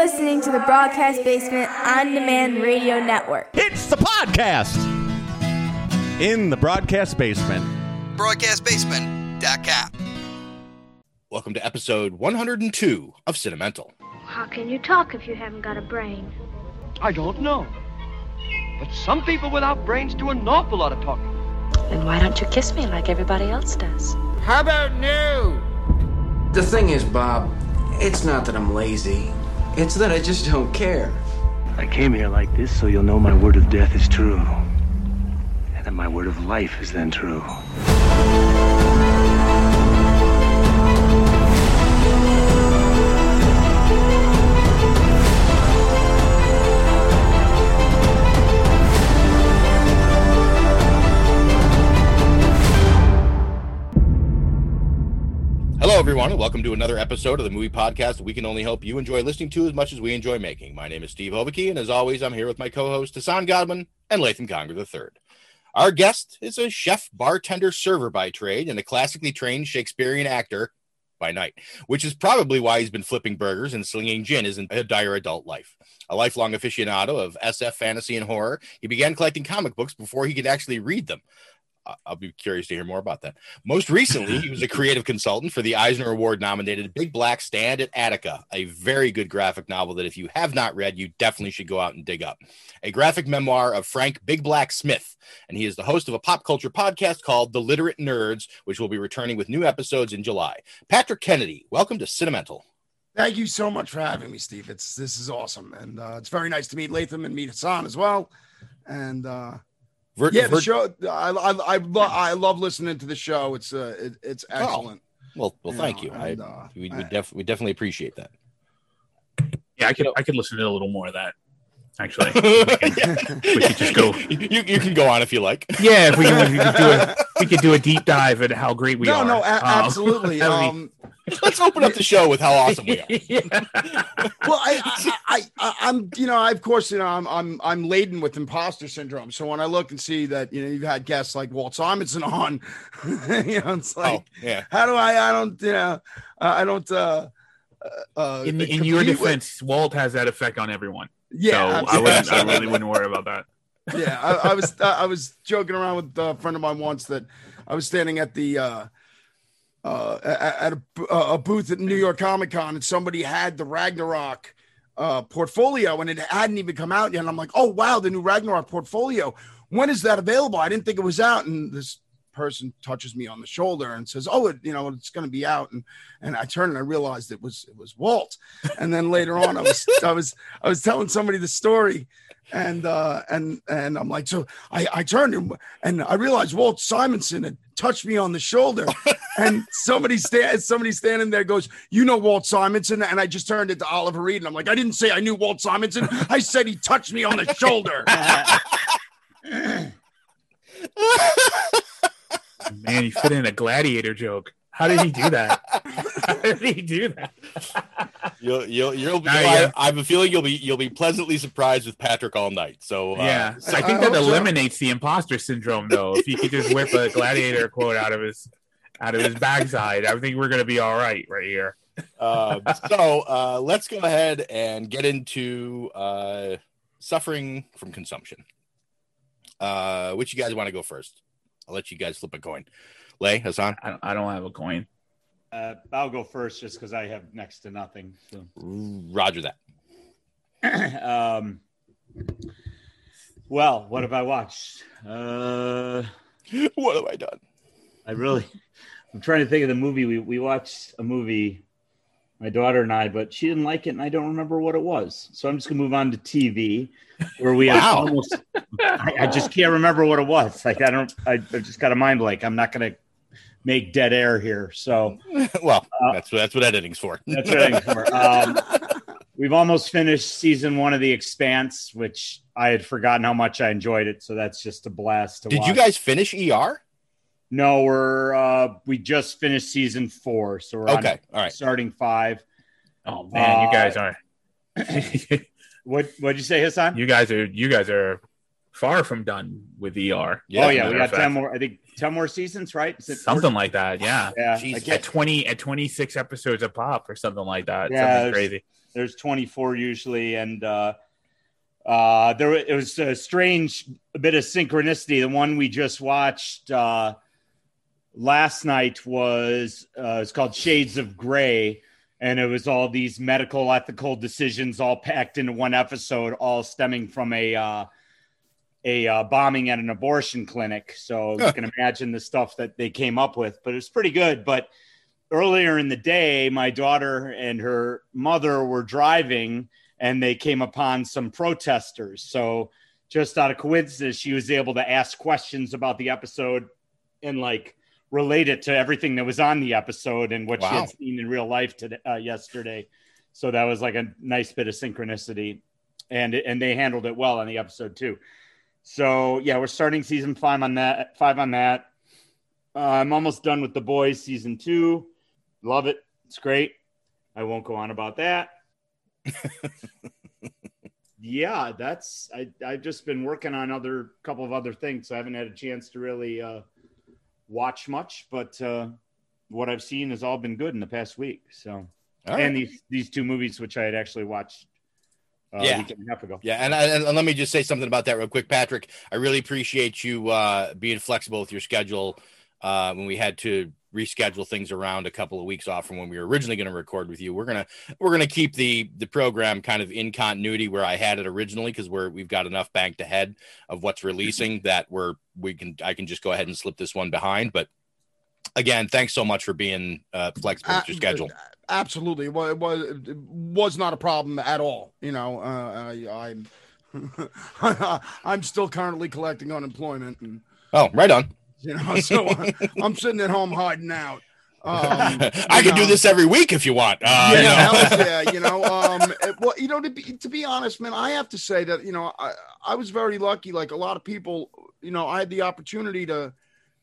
listening to the Broadcast Basement On Demand Radio Network. It's the podcast in the broadcast basement. broadcastbasement.com. Welcome to episode 102 of Cinemental. How can you talk if you haven't got a brain? I don't know. But some people without brains do an awful lot of talking. Then why don't you kiss me like everybody else does? How about new? The thing is, Bob, it's not that I'm lazy. It's that I just don't care. I came here like this so you'll know my word of death is true. And that my word of life is then true. Hello, everyone, and welcome to another episode of the movie podcast that we can only hope you enjoy listening to as much as we enjoy making. My name is Steve Hovicki, and as always, I'm here with my co-host Hassan Godman and Latham Conger III. Our guest is a chef, bartender, server by trade, and a classically trained Shakespearean actor by night, which is probably why he's been flipping burgers and slinging gin in his entire adult life. A lifelong aficionado of SF, fantasy, and horror, he began collecting comic books before he could actually read them. I'll be curious to hear more about that. Most recently, he was a creative consultant for the Eisner Award nominated Big Black Stand at Attica, a very good graphic novel that if you have not read, you definitely should go out and dig up. A graphic memoir of Frank Big Black Smith, and he is the host of a pop culture podcast called The Literate Nerds, which will be returning with new episodes in July. Patrick Kennedy, welcome to Cinemental. Thank you so much for having me, Steve. It's this is awesome, and uh, it's very nice to meet Latham and meet Hassan as well. And uh, Vir- yeah, the vir- show. I I I, lo- I love listening to the show. It's uh, it, it's excellent. well, well, You thank know, you. I, and, uh, we, we, def- we definitely appreciate that. Yeah, I could I could listen to a little more of that. Actually, we could, we could just go. You, you can go on if you like. Yeah, if we, we could do a we could do a deep dive into how great we no, are. no, a- Um, absolutely. that would be- Um, Let's open up the show with how awesome we are. yeah. well, I, I, I, I, I'm, you know, I, of course, you know, I'm, I'm, I'm laden with imposter syndrome. So when I look and see that, you know, you've had guests like Walt Simonson on, you know, it's like, oh, yeah. how do I, I don't, you know, I I don't, uh, uh, In, in compete your with- defense, Walt has that effect on everyone. yeah, so I wouldn't. I really wouldn't worry about that. yeah, I, I was I was joking around with a friend of mine once that I was standing at the uh, uh, at a, a booth at New York Comic Con, and somebody had the Ragnarok uh, portfolio, and it hadn't even come out yet. And I'm like, oh wow, the new Ragnarok portfolio. When is that available? I didn't think it was out. And this person touches me on the shoulder and says, "Oh, it, you know, it's going to be out." And and I turned and I realized it was it was Walt. And then later on, I was I was I was telling somebody the story, and uh, and and I'm like, so I I turned and, and I realized Walt Simonson had touched me on the shoulder, and somebody stand somebody standing there goes, you know Walt Simonson, and I just turned it to Oliver Reed, and I'm like, I didn't say I knew Walt Simonson, I said he touched me on the shoulder. Man, you fit in a gladiator joke. How did he do that? How did he do that? You'll, you'll, you'll be, yeah. I, I have a feeling you'll be, you'll be pleasantly surprised with Patrick all night. So, uh, yeah, I- I think I that hope so. eliminates the imposter syndrome, though. If he could just whip a gladiator quote out of his out of his backside, I think we're gonna be all right right here. uh, so uh, let's go ahead and get into uh, suffering from consumption. Uh, which you guys want to go first? I'll let you guys flip a coin. Lay Hassan. I don't, I don't have a coin. Uh, I'll go first just because I have next to nothing. So. Roger that. um, well, what have I watched? Uh, What have I done? I really, I'm trying to think of the movie. We, we watched a movie, my daughter and I, but she didn't like it, and I don't remember what it was. So I'm just gonna move on to TV, where we have Wow. almost. I, I just can't remember what it was. Like I don't. I, I just got a mind blank. I'm not gonna make dead air here. So well, Uh, that's that's what editing's for. That's what I'm for. Um, we've almost finished season one of The Expanse, which I had forgotten how much I enjoyed it. So that's just a blast to Did watch. you guys finish ER? No, we're uh, we just finished season four, so we're on Okay, all right. starting five. Oh man, you guys are What what'd you say, Hassan? you guys are you guys are far from done with ER. oh yeah, we got fact. ten more. I think ten more seasons, right? Something like that. Yeah, Yeah, Jeez. At twenty at twenty six episodes a pop or something like that. Yeah, something there's- crazy. there's 24 usually and uh uh there it was a strange bit of synchronicity the one we just watched uh last night was uh it's called shades of gray and it was all these medical ethical decisions all packed into one episode all stemming from a uh a uh, bombing at an abortion clinic so you can imagine the stuff that they came up with but it's pretty good but earlier in the day, my daughter and her mother were driving and they came upon some protesters. So, just out of coincidence, she was able to ask questions about the episode and like relate it to everything that was on the episode and what she had seen in real life today, uh, yesterday. So, that was like a nice bit of synchronicity. And, and they handled it well on the episode too. So yeah, we're starting season five on that. Five on that. Uh, I'm almost done with the boys season two. Love it. It's great. I won't go on about that. yeah, that's I I've just been working on other couple of other things. So I haven't had a chance to really uh, watch much, but uh, what I've seen has all been good in the past week. So right. and these these two movies which I had actually watched uh, Yeah. a week and a half ago. Yeah, and, and and let me just say something about that real quick, Patrick. I really appreciate you uh, being flexible with your schedule uh, when we had to reschedule things around a couple of weeks off from when we were originally going to record with you. We're gonna we're gonna keep the the program kind of in continuity where I had it originally because we're we've got enough banked ahead of what's releasing that we're we can I can just go ahead and slip this one behind. But again, thanks so much for being uh, flexible with your schedule. Absolutely, it was, it was not a problem at all. You know, uh, I, I'm I'm still currently collecting unemployment, and Oh, right on. you know, so I'm sitting at home hiding out. Um, I can do this every week if you want. Uh, yeah, you know. yeah, you know, um, it- well, you know, to be to be honest, man, I have to say that you know, I I was very lucky. Like a lot of people, you know, I had the opportunity to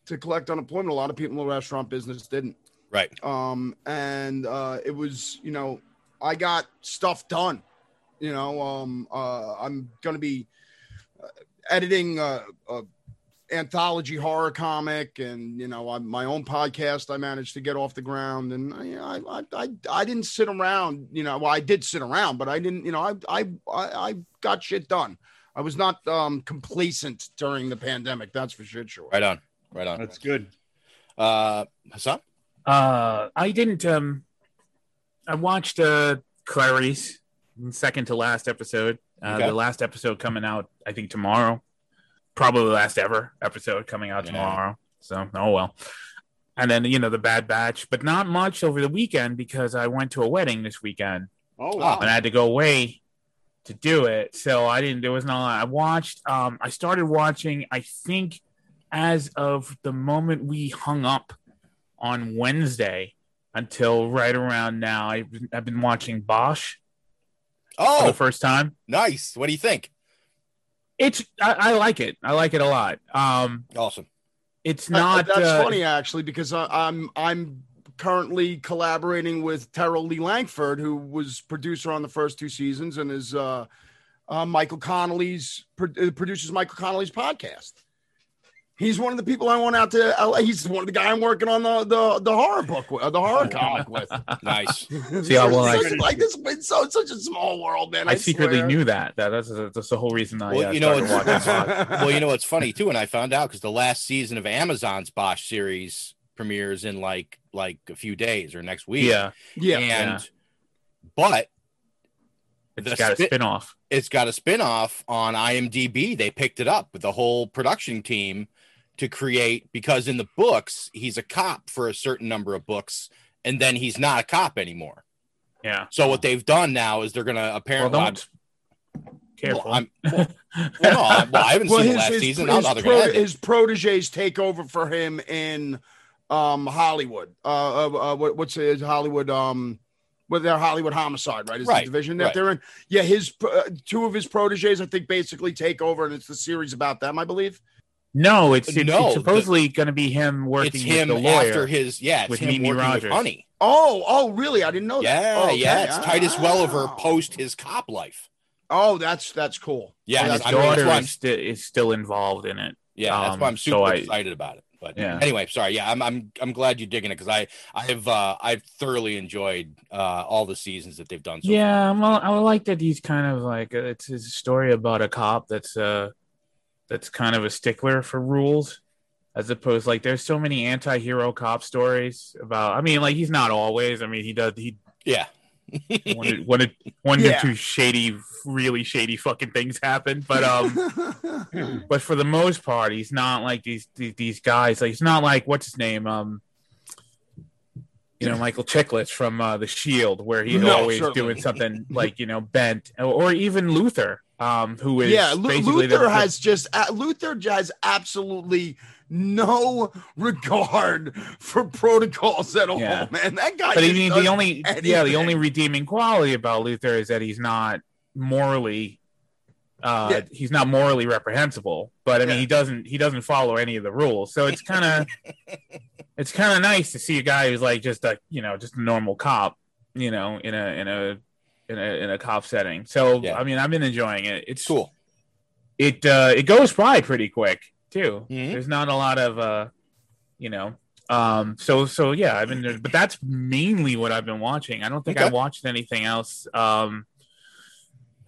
to collect unemployment. A lot of people in the restaurant business didn't. Right. Um, and uh, it was, you know, I got stuff done. You know, um, uh, I'm gonna be uh, editing a, a anthology horror comic, and you know, I, my own podcast. I managed to get off the ground, and I, I, I, I didn't sit around. You know, well, I did sit around, but I didn't. You know, I, I, I, I got shit done. I was not um, complacent during the pandemic. That's for shit sure. Right on. Right on. That's good. Uh, Hassan? Uh, I didn't. Um, I watched uh Clarity's second to last episode. Uh, Okay. The last episode coming out, I think tomorrow. Probably the last ever episode coming out Yeah. tomorrow. So oh well. And then you know the Bad Batch, but not much over the weekend because I went to a wedding this weekend Oh wow. and I had to go away to do it. So I didn't. There was not. a lot. I watched. Um, I started watching. I think as of the moment we hung up on Wednesday until right around now, I've been, I've been watching Bosch for Oh, the first time. nice. What do you think? It's. I, I like it. I like it a lot. Um, Awesome. it's Uh, not. that's uh, funny actually because I, I'm I'm currently collaborating with Terrill Lee Lankford, who was producer on the first two seasons and is uh, uh, Michael Connelly's pro- uh, produces Michael Connelly's podcast. He's one of the people I want out to LA. He's one of the guy I'm working on the the, the horror book with, uh, the horror comic with. Nice. See how well I- Such- like this, it's so it's such a small world, man. I, secretly swear. knew that. That that's, that's the whole reason I. Well, uh, you know, started it's, well, you know, it's funny too. And I found out because the last season of Amazon's Bosch series premieres in like like a few days or next week. Yeah, Yeah, and Yeah. but it's got a spin- spin off. it's got a spin-off on IMDb. They picked it up with the whole production team to create because in the books he's a cop for a certain number of books and then he's not a cop anymore. Yeah. So what they've done now is they're going to Well, apparently don't. Careful. Well, I'm, well, well, no, I, well, I haven't well, seen his, the last his, season. his, I'm not going pro- his proteges take over for him in um Hollywood. Uh, uh, uh what, what's his Hollywood? Um, with their Hollywood homicide, right? Is Right, the division that right. they're in? Yeah, his uh, two of his proteges, I think, basically take over, and it's the series about them, I believe. No, it's, it's, No, it's supposedly going to be him working It's with the lawyer. after his yeah, it's with him Mimi working Rogers. Honey. Oh, oh, really? I didn't know that. Yeah, Oh, okay. yeah, it's Titus Ah. Welliver post his cop life. Oh, that's that's cool. Yeah, And that's, his I mean, that's daughter why is, sti- is still involved in it. yeah, that's Um, why I'm super so I- excited about it. But Yeah. anyway, sorry. Yeah, I'm I'm I'm glad you're digging it because I I've uh, I've thoroughly enjoyed uh, all the seasons that they've done. So yeah, I'm, I like that he's kind of like uh, it's his story about a cop that's uh that's kind of a stickler for rules, as opposed like there's so many anti-hero cop stories about. I mean, like he's not always. I mean, he does he yeah. one or- one or- one Yeah. or two shady, really shady fucking things happen, but um, but for the most part, he's not like these these, these guys. Like he's not like what's his name um. You know Michael Chiklis from uh, the Shield, where he's No, always certainly. doing something like you know bent, or, or even Luther, um, who is yeah, Lu- basically Luther the- has just uh, Luther has absolutely no regard for protocols at all, Yeah. man. That guy. but I just mean, the only yeah, the only redeeming quality about Luther is that he's not morally, uh, Yeah. he's not morally reprehensible. But I mean, Yeah. he doesn't he doesn't follow any of the rules, so it's kind of it's kind of nice to see a guy who's like just a you know just a normal cop, you know, in a in a in a in a cop setting. So Yeah. I mean, I've been enjoying it. It's Cool. It uh, it goes by pretty quick too. Mhm. There's not a lot of uh, you know. Um. So so yeah, I've been, but that's mainly what I've been watching. I don't think I watched anything else. Um.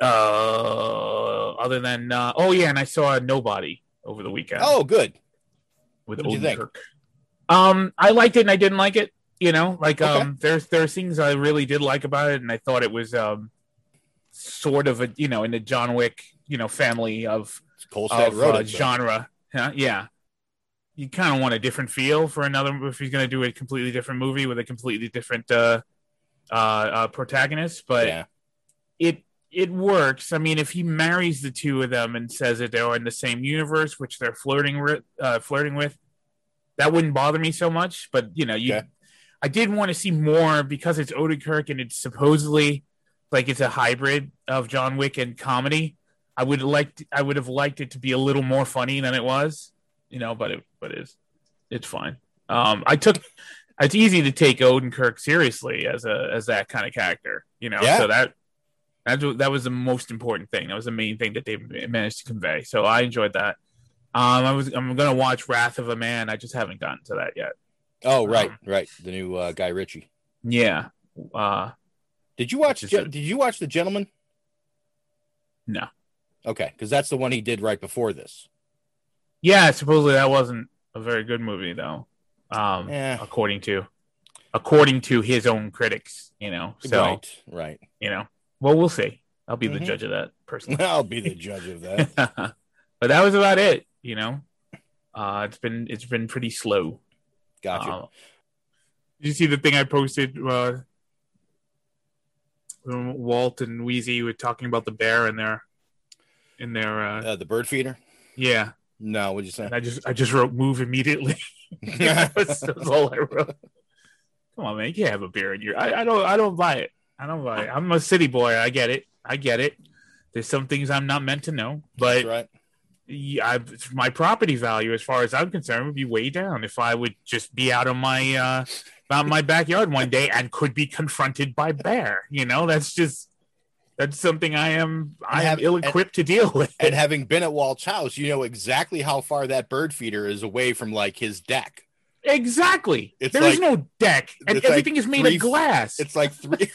Uh, other than uh, oh yeah, and I saw Nobody over the weekend Oh, good. with think? Odenkirk. Um, I liked it and I didn't like it. You know, like Okay. um, there's there's things I really did like about it, and I thought it was um, sort of a you know in the John Wick you know family of of uh, it. genre. Yeah, yeah. You kind of want a different feel for another if he's going to do a completely different movie with a completely different uh, uh, uh, protagonist. But Yeah. it it works. I mean, if he marries the two of them and says that they're in the same universe, which they're flirting with, uh, flirting with, that wouldn't bother me so much. But you know, you, Okay. I did want to see more because it's Odenkirk and it's supposedly like it's a hybrid of John Wick and comedy. I would like I would have liked it to be a little more funny than it was, you know. But it but it's it's fine. Um, I took it's easy to take Odenkirk seriously as a as that kind of character, you know. Yeah. So that that wa- that was the most important thing. That was the main thing that they managed to convey. So I enjoyed that. Um, I was I'm gonna watch Wrath of a Man. I just haven't gotten to that yet. Oh, right, Um, right. The new uh, Guy Ritchie. Yeah. Uh, Did you watch? Ge- a- did you watch The Gentleman? no. Okay, because that's the one he did right before this. Yeah, supposedly that wasn't a very good movie though. Um, Yeah. according to according to his own critics, you know. So right, right. you know, well, we'll see. I'll be the Mhm. judge of that personally. I'll be the judge of that. but that was about it. You know, uh, it's been it's been pretty slow. Gotcha. Uh, did you see the thing I posted? Uh, when Walt and Wheezy were talking about the bear in their in their uh, Uh, the bird feeder. yeah. No, what'd you say? And I just I just wrote move immediately. that's, that's all I wrote. Come on, man, you can't have a bear in your. I, I don't I don't buy it. I don't buy it. I'm a city boy. I get it. I get it. There's some things I'm not meant to know, but right. I, my property value, as far as I'm concerned, would be way down if I would just be out of my uh, out my backyard one day and could be confronted by bear. You know, that's just that's something I am I have- am ill equipped to deal with. And having been at Walt's house, you know exactly how far that bird feeder is away from like his deck. exactly, It's there is like- no deck, and it's like everything is made three- of glass. It's like three.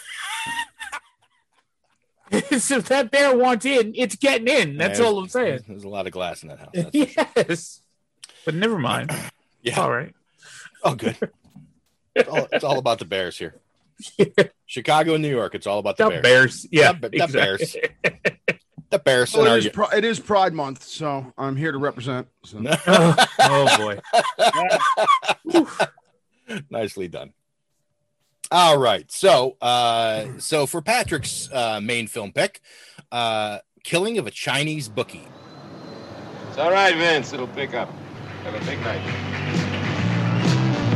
so if that bear wants in, it's getting in. That's Yeah, all I'm saying. There's a lot of glass in that house. Yes, but never mind. yeah. All right. Oh, good. It's all, it's all about the Bears here. Chicago and New York. It's all about the, The Bears. Bears. Yeah, The- the Bears. The Bears. Well, and it, our- is Pri- it is Pride Month, so I'm here to represent. So. oh, oh boy. Nicely done. All right. So, uh, so for Patrick's uh, main film pick, uh, Killing of a Chinese Bookie. It's all right, Vince. It'll pick up. Have a big night.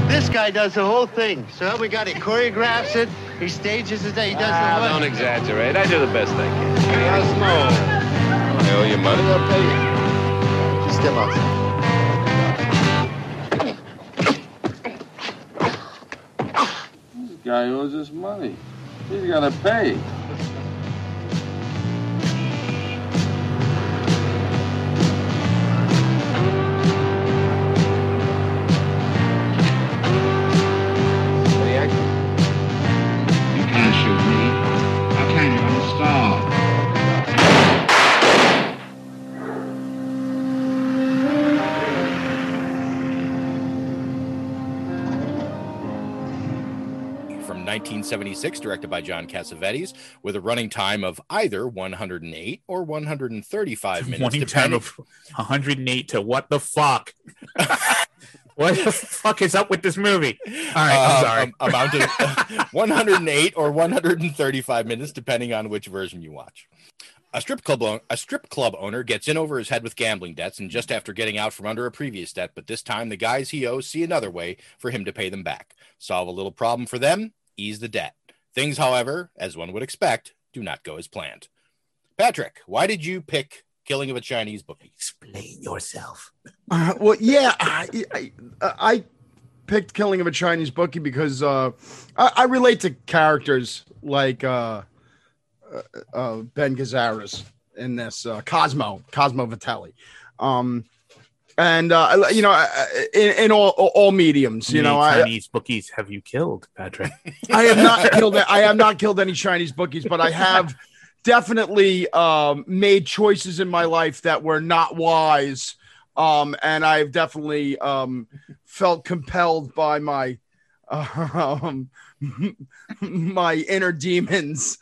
This guy does the whole thing. So we got it, choreographs it, he stages it, he does Ah, the don't exaggerate. I do the best I can. Hey, Osmo. I owe you money. I'll pay you. Just step outside. Guy owes us money. He's gonna pay. 1976, directed by John Cassavetes, with a running time of either 108 or 135 minutes. Running time of 108 to what the fuck? what the fuck is up with this movie? All right, I'm Uh, sorry. um, amount of 108 or 135 minutes, depending on which version you watch. A strip club a strip club owner gets in over his head with gambling debts, and just after getting out from under a previous debt, but this time the guys he owes see another way for him to pay them back. Solve a little problem for them, ease the debt. Things, however, as one would expect, do not go as planned. Patrick, why did you pick Killing of a Chinese Bookie? Explain yourself. Uh, well, yeah, I, I, I picked Killing of a Chinese Bookie because uh, I, I relate to characters like uh, uh, uh, Ben Gazzara's in this uh, Cosmo, Cosmo Vitelli. Um, and uh, you know, in, in all all mediums, you How know, many I, Chinese bookies have you killed, Patrick? I have not killed. I have not killed any Chinese bookies, but I have definitely um, made choices in my life that were not wise, um, and I've definitely um, felt compelled by my um, my inner demons.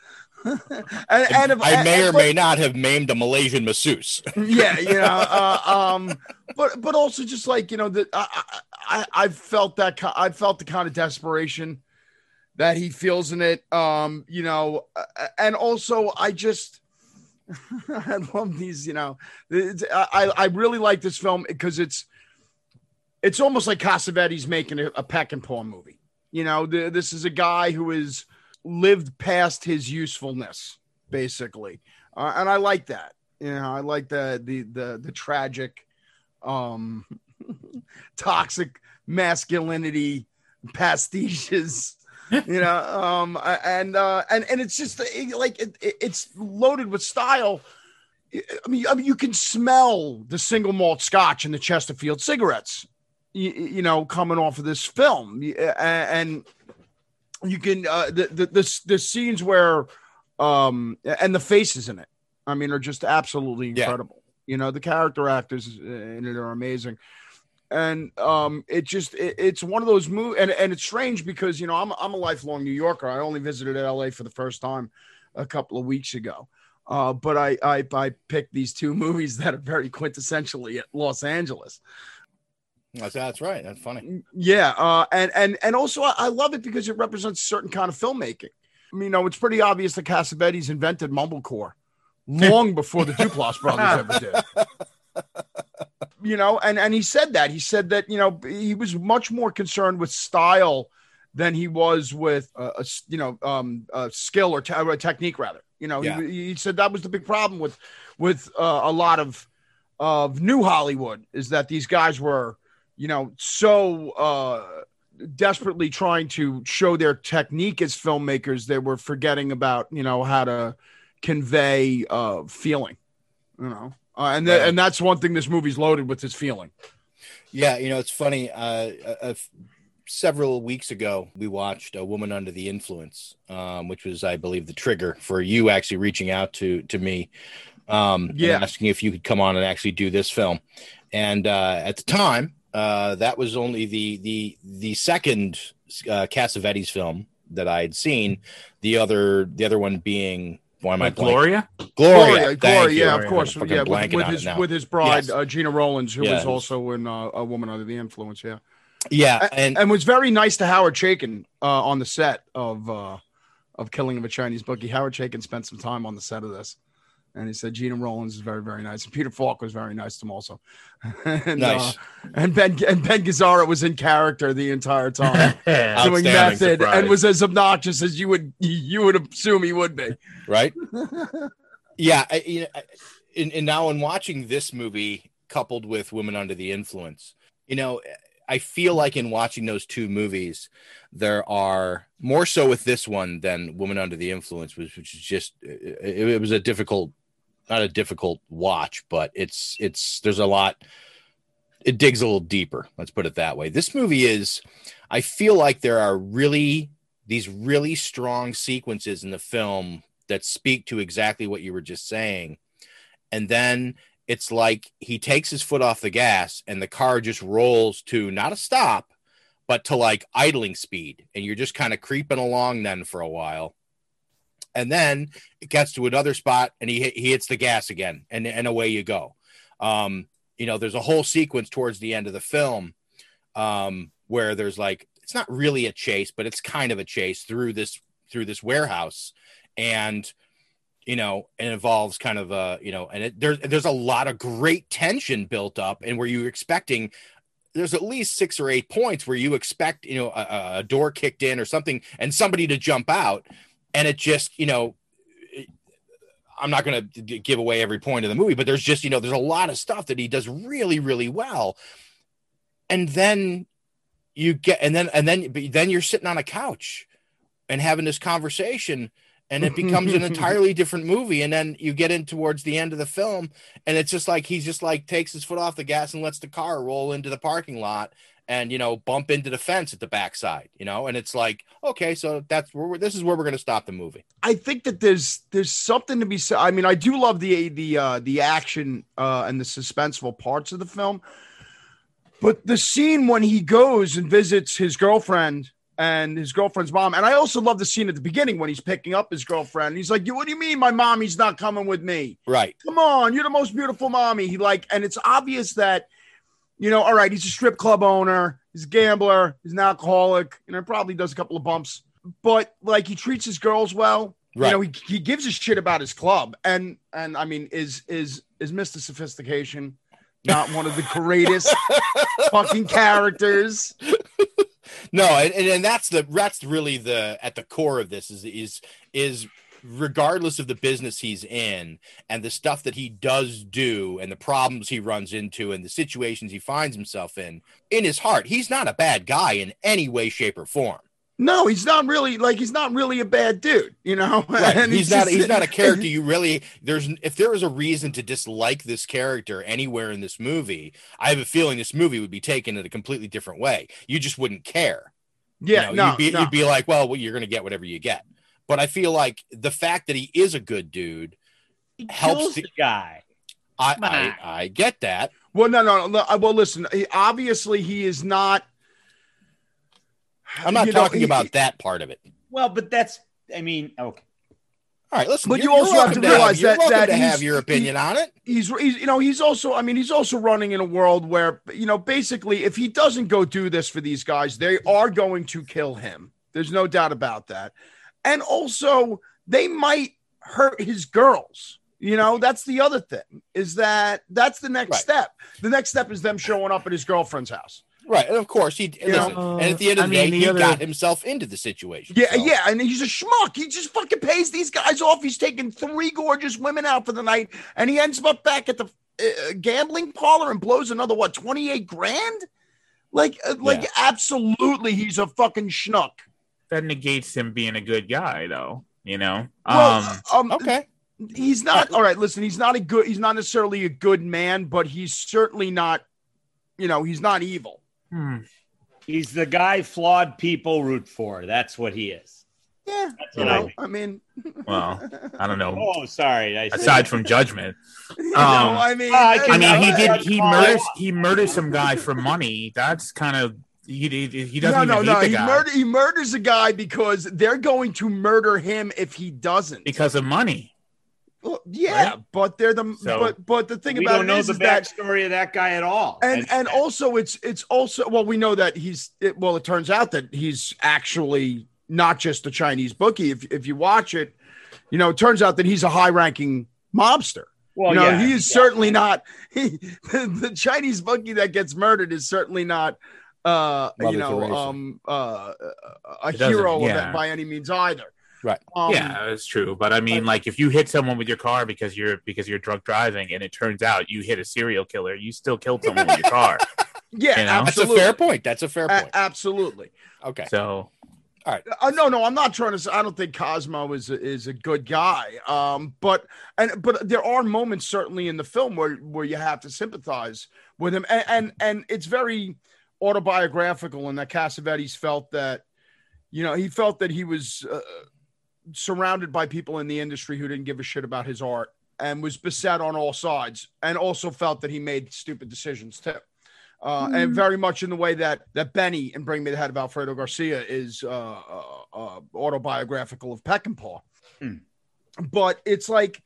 and, and if- I may or but- may not have maimed a Malaysian masseuse. yeah, you know, uh, um, but but also just like you know that I, I I felt that I felt the kind of desperation that he feels in it. Um, you know, uh, and also I just I love these. You know, I I really like this film because it's it's almost like Cassavetes making a, a Peckinpah movie. You know, the, this is a guy who has lived past his usefulness, basically, uh, and I like that. You know, I like the the the the tragic, um, toxic masculinity pastiches. You know, um, and uh, and and it's just it- like it, it- it's loaded with style. I mean, I mean, you can smell the single malt Scotch and the Chesterfield cigarettes, you, you know, coming off of this film, and you can uh, the, the the the scenes where um and the faces in it, I mean, are just absolutely incredible. You know, the character actors in it are amazing, and um, it just it, it's one of those movies, and and it's strange because you know I'm I'm a lifelong New Yorker. I only visited L.A. for the first time a couple of weeks ago. Uh, but I, I I picked these two movies that are very quintessentially at Los Angeles. That's, that's right. That's funny. Yeah, uh, and and and also I, love it because it represents a certain kind of filmmaking. I mean, you know, it's pretty obvious that Cassavetes invented mumblecore long before the Duplass brothers ever did. You know, and and he said that he said that you know he was much more concerned with style than he was with uh, a you know um, uh, skill or, te- or technique rather. You know, Yeah. he, he said that was the big problem with with uh, a lot of of new Hollywood is that these guys were you know so uh, desperately trying to show their technique as filmmakers they were forgetting about you know how to convey uh, feeling. You know, uh, and th- Right. and that's one thing this movie's loaded with is feeling. Yeah, you know, it's funny. Uh, uh, several weeks ago, we watched A Woman Under the Influence, um, which was, I believe, the trigger for you actually reaching out to to me, um, and Yeah. asking if you could come on and actually do this film. And uh, at the time, uh, that was only the the the second uh, Cassavetes film that I had seen. The other the other one being why am I Gloria? Gloria, Gloria, Gloria, yeah, of course, yeah, with, with his with his bride Yes. uh, Gena Rowlands, who Yeah, was was- also in uh, a woman under the influence. Yeah, Yeah, and and was very nice to Howard Chaykin uh, on the set of uh, of Killing of a Chinese Bookie. Howard Chaykin spent some time on the set of this, and he said Gena Rowlands is very very nice, and Peter Falk was very nice to him also. and, Nice. uh, and Ben and Ben Gazzara was in character the entire time, doing method, surprise. and was as obnoxious as you would you would assume he would be. right? yeah, I, you know, I- and, and now in watching this movie coupled with Women Under the Influence, you know, I feel like in watching those two movies, there are more so with this one than Woman Under the Influence, which, which is just it, it was a difficult, not a difficult watch, but it's it's there's a lot. It digs a little deeper. Let's put it that way. This movie is, I feel like there are really these really strong sequences in the film that speak to exactly what you were just saying. And then it's like he takes his foot off the gas and the car just rolls to not a stop, but to like idling speed, and you're just kind of creeping along then for a while. And then it gets to another spot, and he he hits the gas again, and and away you go. Um, you know, there's a whole sequence towards the end of the film um, where there's like it's not really a chase, but it's kind of a chase through this through this warehouse, and you know, it involves kind of a you know, and it, there's there's a lot of great tension built up, and where you're expecting. There's at least six or eight points where you expect, you know, a, a door kicked in or something, and somebody to jump out, and it just, you know, I'm not going to give away every point of the movie, but there's just, you know, there's a lot of stuff that he does really, really well. And then you get, and then, and then, but then you're sitting on a couch and having this conversation and it becomes an entirely different movie. And then you get in towards the end of the film and it's just like, he's just like takes his foot off the gas and lets the car roll into the parking lot and, you know, bump into the fence at the backside, you know? And it's like, okay, so that's where we're, this is where we're going to stop the movie. I think that there's there's something to be said. I mean, I do love the the uh, the action uh, and the suspenseful parts of the film, but the scene when he goes and visits his girlfriend and his girlfriend's mom, and I also love the scene at the beginning when he's picking up his girlfriend. He's like, "What do you mean, my mommy's not coming with me? Right? Come on, you're the most beautiful mommy." He like, and it's obvious that. You know, all right, he's a strip club owner, he's a gambler, he's an alcoholic, you know, probably does a couple of bumps, but like he treats his girls well. Right. You know, he, he gives a shit about his club. And and I mean, is is is Mr. Sophistication not one of the greatest fucking characters? no and, and and that's the that's really the at the core of this is is is regardless of the business he's in and the stuff that he does do and the problems he runs into and the situations he finds himself in in his heart he's not a bad guy in any way shape or form No, he's not really like he's not really a bad dude, you know. Right. And he's not just- he's not a character you really there's if there was a reason to dislike this character anywhere in this movie i have a feeling this movie would be taken in a completely different way you just wouldn't care Yeah, you know, no, you'd, be, no. you'd be like well, well you're gonna get whatever you get but i feel like the fact that he is a good dude helps the the guy I, I i get that Well, no, no, no. uh, Well, listen. Obviously, he is not. i'm not you know, talking he- about that part of it Well, but that's, I mean, okay. all right listen But you're- also have to welcome realize you're that welcome that to have your opinion he- on it He's, he's, you know, he's also. I mean, he's also running in a world where, you know, basically, if he doesn't go do this for these guys, they are going to kill him. There's no doubt about that. And also, they might hurt his girls. You know, that's the other thing. Is that that's the next Right. step. The next step is them showing up at his girlfriend's house. right and of course he listen, know, and at the end of I the day mean, the he other- got himself into the situation Yeah, so- yeah, and he's a schmuck. He just fucking pays these guys off. He's taking three gorgeous women out for the night, and he ends up back at the uh, gambling parlor and blows another what twenty eight grand. Like, uh, like Yeah. absolutely, he's a fucking schnuck. That negates him being a good guy, though. You know. Well, um, um, okay he's not. All right, listen, he's not a good. He's not necessarily a good man, but he's certainly not. You know, he's not evil. hmm. He's the guy flawed people root for. That's what he is. Yeah, That's you what I know. I mean, Well, I don't know. Oh, sorry. I Aside from judgment, Um, know, I mean, I I mean, he did. He fine. murdered. He murdered some guy for money. That's kind of. He, he, he doesn't no, even no, no. hate the He, murder, he murders a guy because they're going to murder him if he doesn't. because of money. Well, yeah, Right? but they're the So- but but the thing we about don't it know is, the is that backstory of that guy at all. and and also it's it's also well we know that he's it, well it turns out that he's actually not just a Chinese bookie. If if you watch it, you know it turns out that he's a high ranking mobster. well, you know yeah, he is yeah. certainly not he, the, the Chinese bookie that gets murdered is certainly not uh Mother you know um uh a It doesn't- hero of yeah. it by any means either. Right. Um, yeah, that's true. But I mean, like, if you hit someone with your car because you're because you're drunk driving, and it turns out you hit a serial killer, you still killed someone with your car. yeah, You know? that's a fair point that's a fair A- point absolutely. okay So Uh, no, no, I'm not trying to. Say, I don't think Cosmo is a, is a good guy. Um, but and but there are moments certainly in the film where where you have to sympathize with him, and and, and it's very autobiographical, and that Cassavetes felt that, you know, he felt that he was uh, surrounded by people in the industry who didn't give a shit about his art and was beset on all sides, and also felt that he made stupid decisions too. Uh, and very much in the way that that Benny and Bring Me the Head of Alfredo Garcia is uh, uh, uh, autobiographical of Peckinpah. Hmm. But it's like,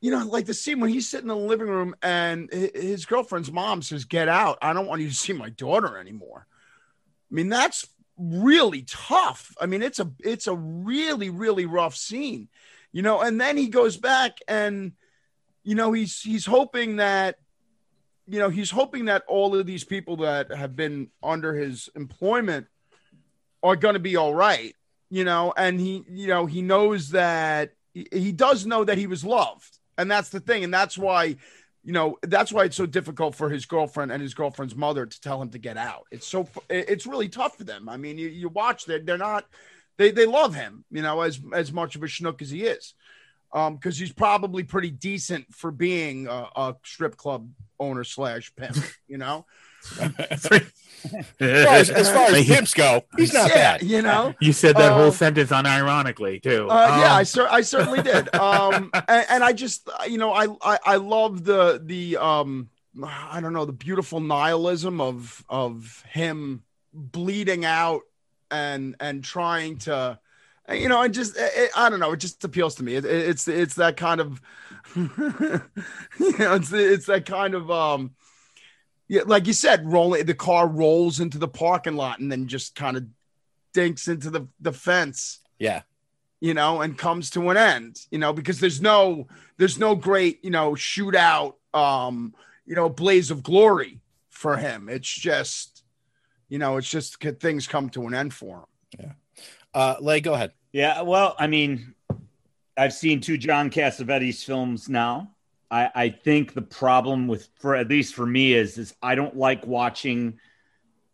you know, like the scene when he's sitting in the living room and his girlfriend's mom says, "Get out! I don't want you to see my daughter anymore." I mean, that's really tough. I mean, it's a it's a really really rough scene, you know. And then he goes back and, you know, he's he's hoping that, you know, he's hoping that all of these people that have been under his employment are going to be all right, you know. And he, you know, he knows that he, does know that he was loved, and that's the thing, and that's why you know that's why it's so difficult for his girlfriend and his girlfriend's mother to tell him to get out. It's so it's really tough for them. I mean you, you watch that they're not they they love him you know as as much of a schnook as he is. Um because he's probably pretty decent for being a, a strip club owner slash pimp you know as far as, as, far as pimps go, he's not yeah, bad. you know You said that whole Um, sentence unironically too. Uh, yeah, Um, I, cer- I certainly did. Um, and, and I just, you know, I, I, I love the, the, um, I don't know, the beautiful nihilism of, of him bleeding out and, and trying to, you know, I just, it, I don't know, it just appeals to me. It, it- it's, it's that kind of, you know, it's, it's that kind of, um, yeah, like you said, rolling the car rolls into the parking lot and then just kind of dinks into the, the fence Yeah. you know, and comes to an end, you know, because there's no there's no great, you know, shootout, um, you know, blaze of glory for him. It's just, you know, it's just c- things come to an end for him. Yeah. Uh, Lay, go ahead. Yeah, well, I mean, I've seen two John Cassavetes films now. I, I think the problem with, for at least for me, is is I don't like watching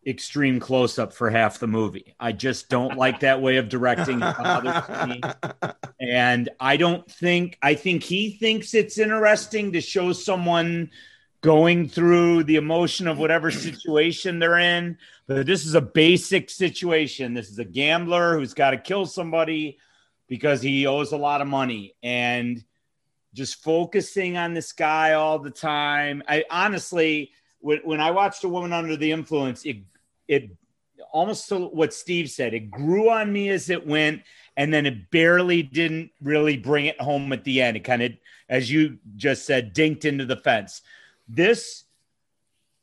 extreme close up for half the movie. I just don't like that way of directing. And I don't think I think he thinks it's interesting to show someone going through the emotion of whatever situation they're in. But this is a basic situation. This is a gambler who's got to kill somebody because he owes a lot of money and just focusing on this guy all the time. I honestly, when, when I watched a woman under the influence, it it almost to what Steve said. It grew on me as it went, and then it barely didn't really bring it home at the end. It kind of, as you just said, dinked into the fence. This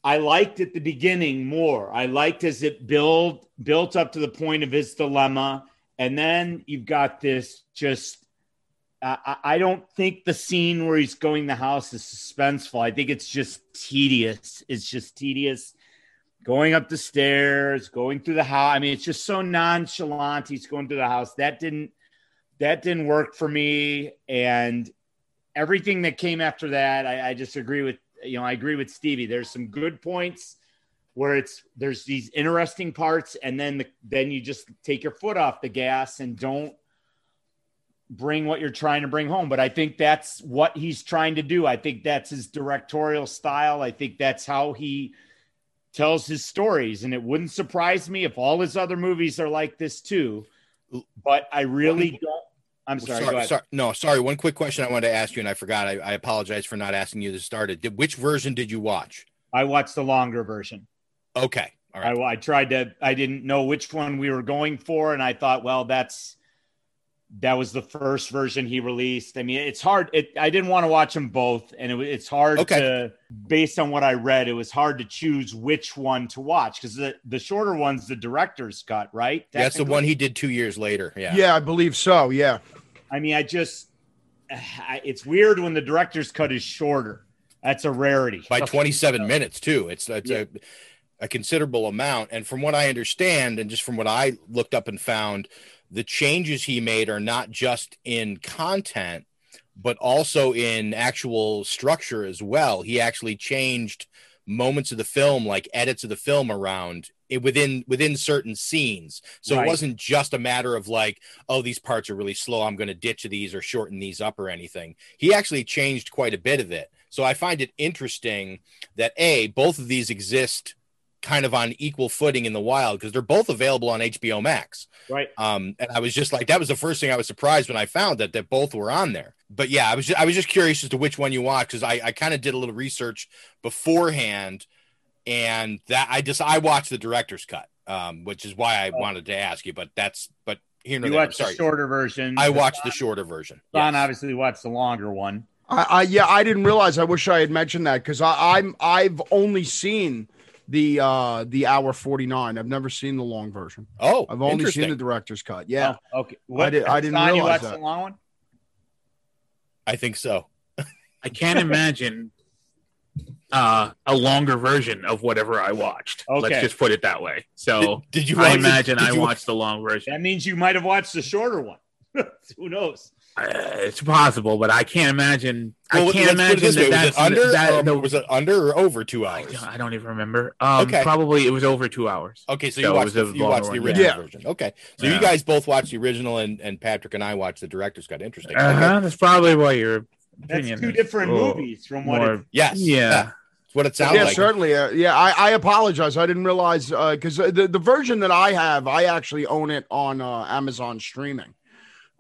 I liked at the beginning more. I liked as it built built up to the point of his dilemma, and then you've got this just. I don't think the scene where he's going the house is suspenseful. I think it's just tedious. It's just tedious going up the stairs, going through the house. I mean, it's just so nonchalant. He's going through the house. That didn't that didn't work for me. And everything that came after that, I, I just agree with you know, I agree with Stevie. There's some good points where it's there's these interesting parts, and then the, then you just take your foot off the gas and don't bring what you're trying to bring home. But I think that's what he's trying to do. I think that's his directorial style. I think that's how he tells his stories. And it wouldn't surprise me if all his other movies are like this too. But I really don't. I'm sorry. go ahead. sorry. No, sorry. One quick question I wanted to ask you, and I forgot. I, I apologize for not asking you to start it. Did, which version did you watch? I watched the longer version. Okay. All right. I, I tried to. I didn't know which one we were going for, and I thought, well, that's that was the first version he released. I mean, it's hard. It, I didn't want to watch them both, and it, it's hard Okay. to, based on what I read, it was hard to choose which one to watch because the the shorter one's the director's cut, right? That's the one he did two years later. Yeah. Yeah, I believe so. Yeah. I mean, I just, I- it's weird when the director's cut is shorter. That's a rarity. By 27 minutes, too. It's, it's a, a considerable amount. And from what I understand, and just from what I looked up and found, the changes he made are not just in content, but also in actual structure as well. He actually changed moments of the film, like edits of the film around it within within certain scenes. So Right. it wasn't just a matter of like, oh, these parts are really slow. I'm going to ditch these or shorten these up or anything. He actually changed quite a bit of it. So I find it interesting that a both of these exist kind of on equal footing in the wild because they're both available on HBO Max. Right. Um, and I was just like, that was the first thing I was surprised when I found that that both were on there. But yeah, I was just, I was just curious as to which one you watched because I, I kind of did a little research beforehand and that I just I watched the director's cut, um, which is why I wanted to ask you. But that's but here nor You there. watched the shorter version. I watched the shorter version. Don obviously watched the longer one. I, I yeah, I didn't realize. I wish I had mentioned that because I'm I've only seen the uh the hour 49. I've never seen the long version. Oh, I've only seen the director's cut. Yeah. Oh, okay. I, did, I didn't Don, you realize watched that. the long one? I think so. I can't imagine uh, a longer version of whatever I watched. Okay. Let's just put it that way. So Did- did you I watch- imagine did I you- watched the long version. That means you might have watched the shorter one. Who knows? Uh, it's possible, but I can't imagine. Well, I can't let's put it imagine this way: that was that's it under? that, or the- was it under or over two hours? I don't even remember. Um, Okay. Probably it was over two hours. Okay, so So you watched the, you watched the original yeah. version. Okay, so Yeah. you guys both watched the original, and and Patrick and I watched the director's cut. Interesting. Uh huh. Okay. That's probably why your That's two is different a movies from what more- it, Yes. Yeah. That's what it sounds yeah, like. certainly. Uh, yeah, I, I apologize. I didn't realize because the, the version that I have, I actually own it on uh, Amazon streaming.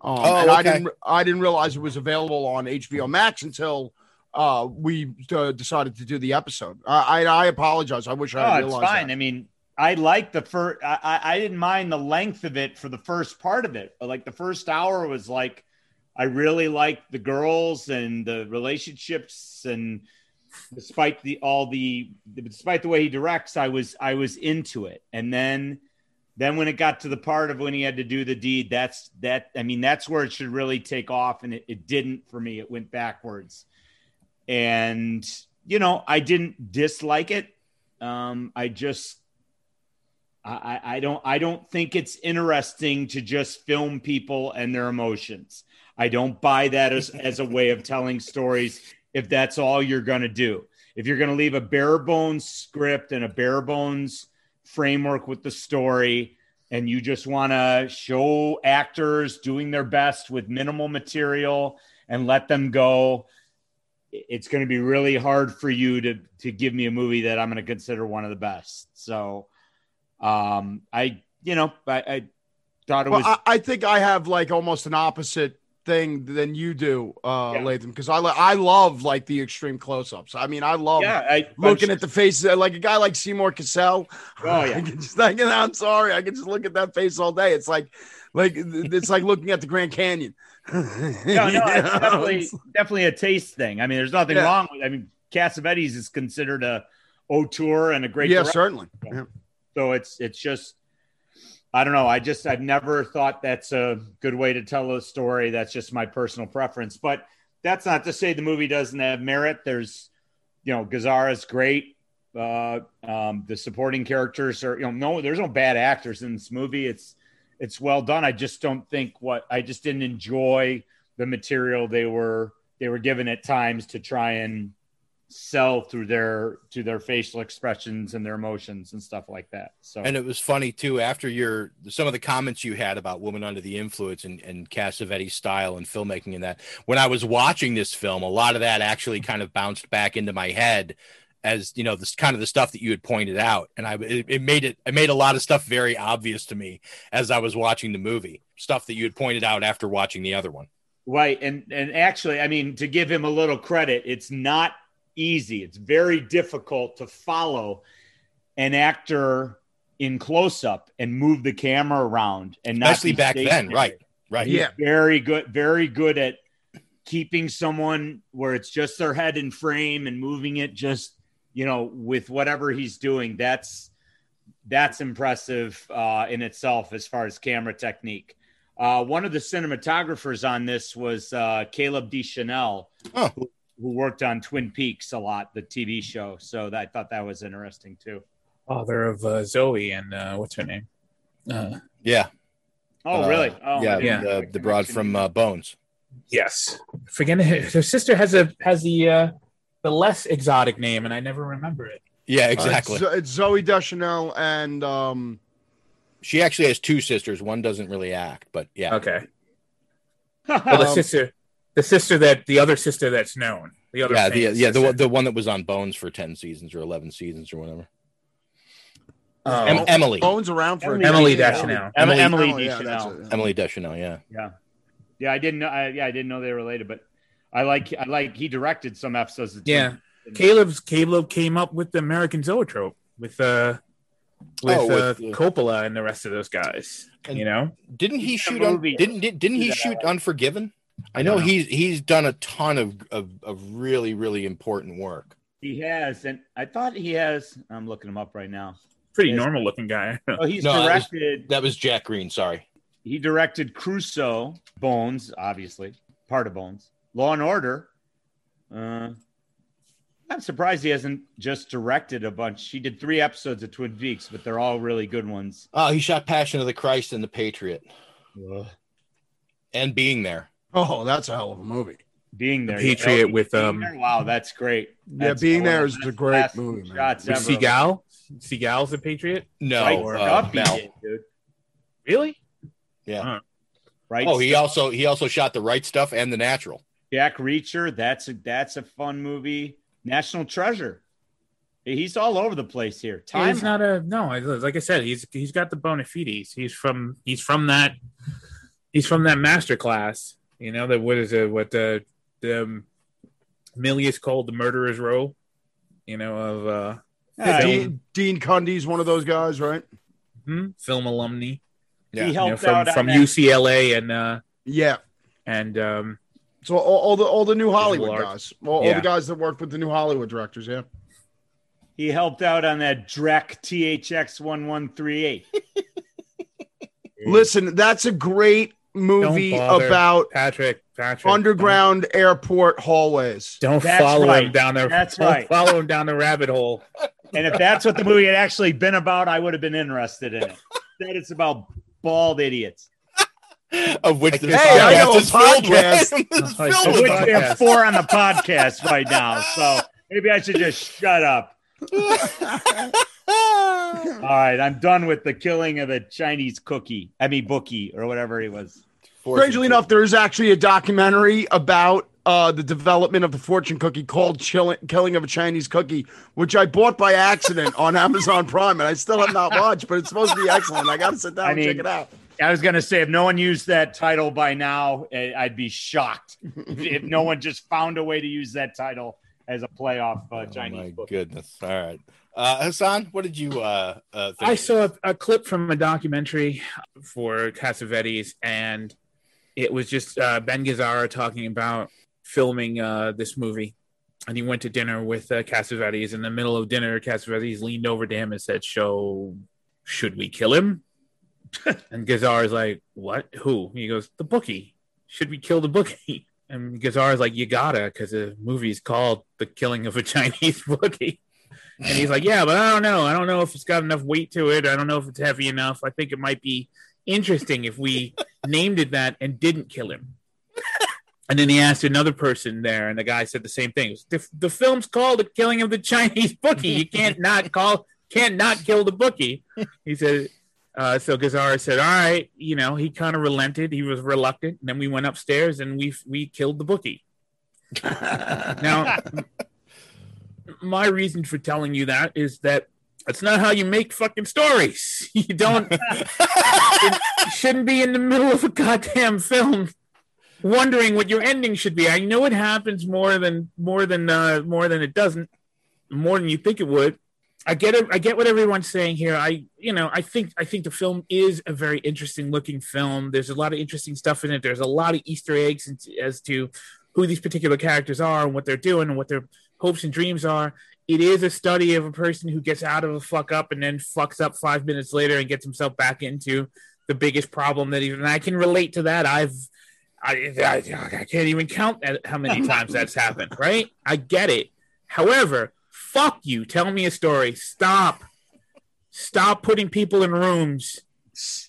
Um, Oh, and I didn't I didn't realize it was available on HBO Max until uh, we uh, decided to do the episode. I I, I apologize. I wish I Oh, had it's fine. that. I mean, I like the first. I, I I didn't mind the length of it for the first part of it. Like the first hour was like, I really liked the girls and the relationships, and despite the all the despite the way he directs, I was I was into it. And then then when it got to the part of when he had to do the deed, that's that. I mean, that's where it should really take off, and it, it didn't for me. It went backwards and you know i didn't dislike it um i just I, I don't I don't think it's interesting to just film people and their emotions. I don't buy that as, as a way of telling stories if that's all you're gonna do. If you're gonna leave a bare bones script and a bare bones framework with the story, and you just wanna show actors doing their best with minimal material and let them go, it's going to be really hard for you to to give me a movie that I'm going to consider one of the best. So, um, I you know I, I thought it Well, was I, I think I have like almost an opposite thing than you do, uh, Yeah. Latham, because I I love like the extreme close-ups. I mean, I love yeah I, looking at the faces like a guy like Seymour Cassel. Oh, yeah. I can just like, I'm sorry, I can just look at that face all day. It's like, like it's like looking at the Grand Canyon. no, no, it's definitely definitely a taste thing. I mean, there's nothing Yeah. wrong with. I mean, Cassavetes is considered a auteur and a great. yeah, director. certainly. Yeah. So it's it's just I don't know. I just I've never thought that's a good way to tell a story. That's just my personal preference. But that's not to say the movie doesn't have merit. There's you know, Gazzara's great. Uh, um, the supporting characters are you know no there's no bad actors in this movie. It's it's well done. I just don't think what I just didn't enjoy the material they were they were given at times to try and sell through their to their facial expressions and their emotions and stuff like that. So And it was funny too after your some of the comments you had about Woman Under the Influence and, and Cassavetes' style and filmmaking and that. When I was watching this film, a lot of that actually kind of bounced back into my head as you know this kind of the stuff that you had pointed out, and I it, it made it it made a lot of stuff very obvious to me as I was watching the movie. Stuff that you had pointed out after watching the other one. Right. And and actually, I mean, to give him a little credit, it's not easy. It's very difficult to follow an actor in close up and move the camera around and not Especially be back then, right? Right. He's Yeah. very good, very good at keeping someone where it's just their head in frame and moving it just, you know, with whatever he's doing. That's that's impressive uh, in itself as far as camera technique. Uh, one of the cinematographers on this was uh, Caleb Deschanel, Oh. who, who worked on Twin Peaks a lot, the TV show. So that, I thought that was interesting too. Father of uh, Zooey and uh, what's her name? Uh, Yeah. Oh, Uh, really? Oh, yeah. I didn't The, the broad from uh, Bones. yes, forget it. Her sister has a has the uh, the less exotic name, and I never remember it. Yeah, Uh, exactly. it's, it's Zooey Deschanel and um, she actually has two sisters. One doesn't really act, but yeah. Okay. Well, the Um, sister, the sister that the other sister that's known, the other yeah, the, yeah, the, sister. one- the one that was on Bones for ten seasons or eleven seasons or whatever. Oh. Em- Emily, Bones around for a Emily. Deschanel. Emily, Emily- Emily Oh, yeah, Deschanel. Emily Deschanel. Yeah, Yeah, yeah. I didn't know. I, yeah, I didn't know they were related, but I like. I like. He directed some episodes. Of Yeah. Caleb's Caleb came up with the American Zoetrope. with uh with, Oh, with uh, the- Coppola and the rest of those guys. you know, Didn't he shoot? Un- didn't didn't, didn't he shoot Unforgiven? I know don't he's he's done a ton of, of of really really important work. He has, and I thought he has. I'm looking him up right now. pretty Yes. normal looking guy. Oh, he's No, that was- directed. That was Jack Green. Sorry. He directed Crusoe, Bones, obviously part of Bones, Law and Order. Uh, I'm surprised he hasn't just directed a bunch. He did three episodes of Twin Peaks, but they're all really good ones. Oh, he shot Passion of the Christ and The Patriot, and Being There. Oh, that's a hell of a movie. Being there, Patriot Oh, with, Being um, There? wow, that's great. Yeah, Being one There of is the a great best movie, man. Shots With ever. Seagal. Seagal's the Patriot. No, Right, uh, Mel. did, dude. Really? Yeah. Huh. Right. Oh, he also he also shot The Right Stuff and The Natural. Jack Reacher. That's a that's a fun movie. National Treasure. He's all over the place here. Time he's not a no. Like I said, he's he's got the bona fides. He's from he's from that he's from that master class. You know that what is it? What the the um, Milius called the murderer's row. You know of uh, Yeah, Dean, Dean Cundey's one of those guys, right? hmm, film alumni. Yeah. he You know, helped from out from UCLA and uh, Yeah. and um, So all, all the all the new Hollywood art. guys, all, all the guys that worked with the new Hollywood directors, yeah. He helped out on that Drek THX one one three eight. Listen, that's a great movie about Patrick Patrick underground airport hallways. Don't That's follow him down there. That's don't right. Follow him down the rabbit hole. And if that's what the movie had actually been about, I would have been interested in it. That it's about bald idiots. Of which this Hey, I know podcast a is filled podcast. It's Like, filled Of Of with which which we have four on the podcast right now. So maybe I should just shut up. All right, I'm done with the killing of the Chinese cookie. I mean, bookie or whatever he was. Strangely enough, there is actually a documentary about uh, the development of the fortune cookie called Chill- "Killing of a Chinese Cookie," which I bought by accident on Amazon Prime, and I still have not watched. But it's supposed to be excellent. I got to sit down I and check it out. I was gonna say if no one used that title by now, eh, I'd be shocked if, if no one just found a way to use that title as a playoff uh, Oh Chinese my book. goodness! All right, uh, Hassan, what did you uh, uh? I saw a, a clip from a documentary for Cassavetes, and it was just uh, Ben Gazzara talking about filming uh, this movie. And he went to dinner with uh, Cassavetes. In the middle of dinner, Cassavetes leaned over to him and said, "So, should we kill him?" and Gazzara's like, "What? Who?" He goes, "The bookie. Should we kill the bookie?" And Gazzara's like, "You gotta, because the movie's called The Killing of a Chinese Bookie." And he's like, Yeah, but I don't know. I don't know if it's got enough weight to it. I don't know if it's heavy enough. I think it might be interesting if we named it that and didn't kill him. And then he asked another person there, and the guy said the same thing. The, the film's called The Killing of the Chinese Bookie. You can't not call, can't not kill the bookie. He said, uh, so Gazzara said, All right, you know, he kind of relented. He was reluctant. And then we went upstairs and we we killed the bookie. now, my reason for telling you that is that that's not how you make fucking stories. You don't, shouldn't be in the middle of a goddamn film wondering what your ending should be. I know it happens more than more than uh, more than it doesn't, more than you think it would. I get it. I get what everyone's saying here. I, you know, I think I think the film is a very interesting looking film. There's a lot of interesting stuff in it. There's a lot of Easter eggs as- to who these particular characters are and what they're doing and what their hopes and dreams are. It is a study of a person who gets out of a fuck up and then fucks up five minutes later and gets himself back into the biggest problem that even I can relate to that. I've I, I, I can't even count how many times that's happened, right? I get it. However, fuck you. Tell me a story. Stop. Stop putting people in rooms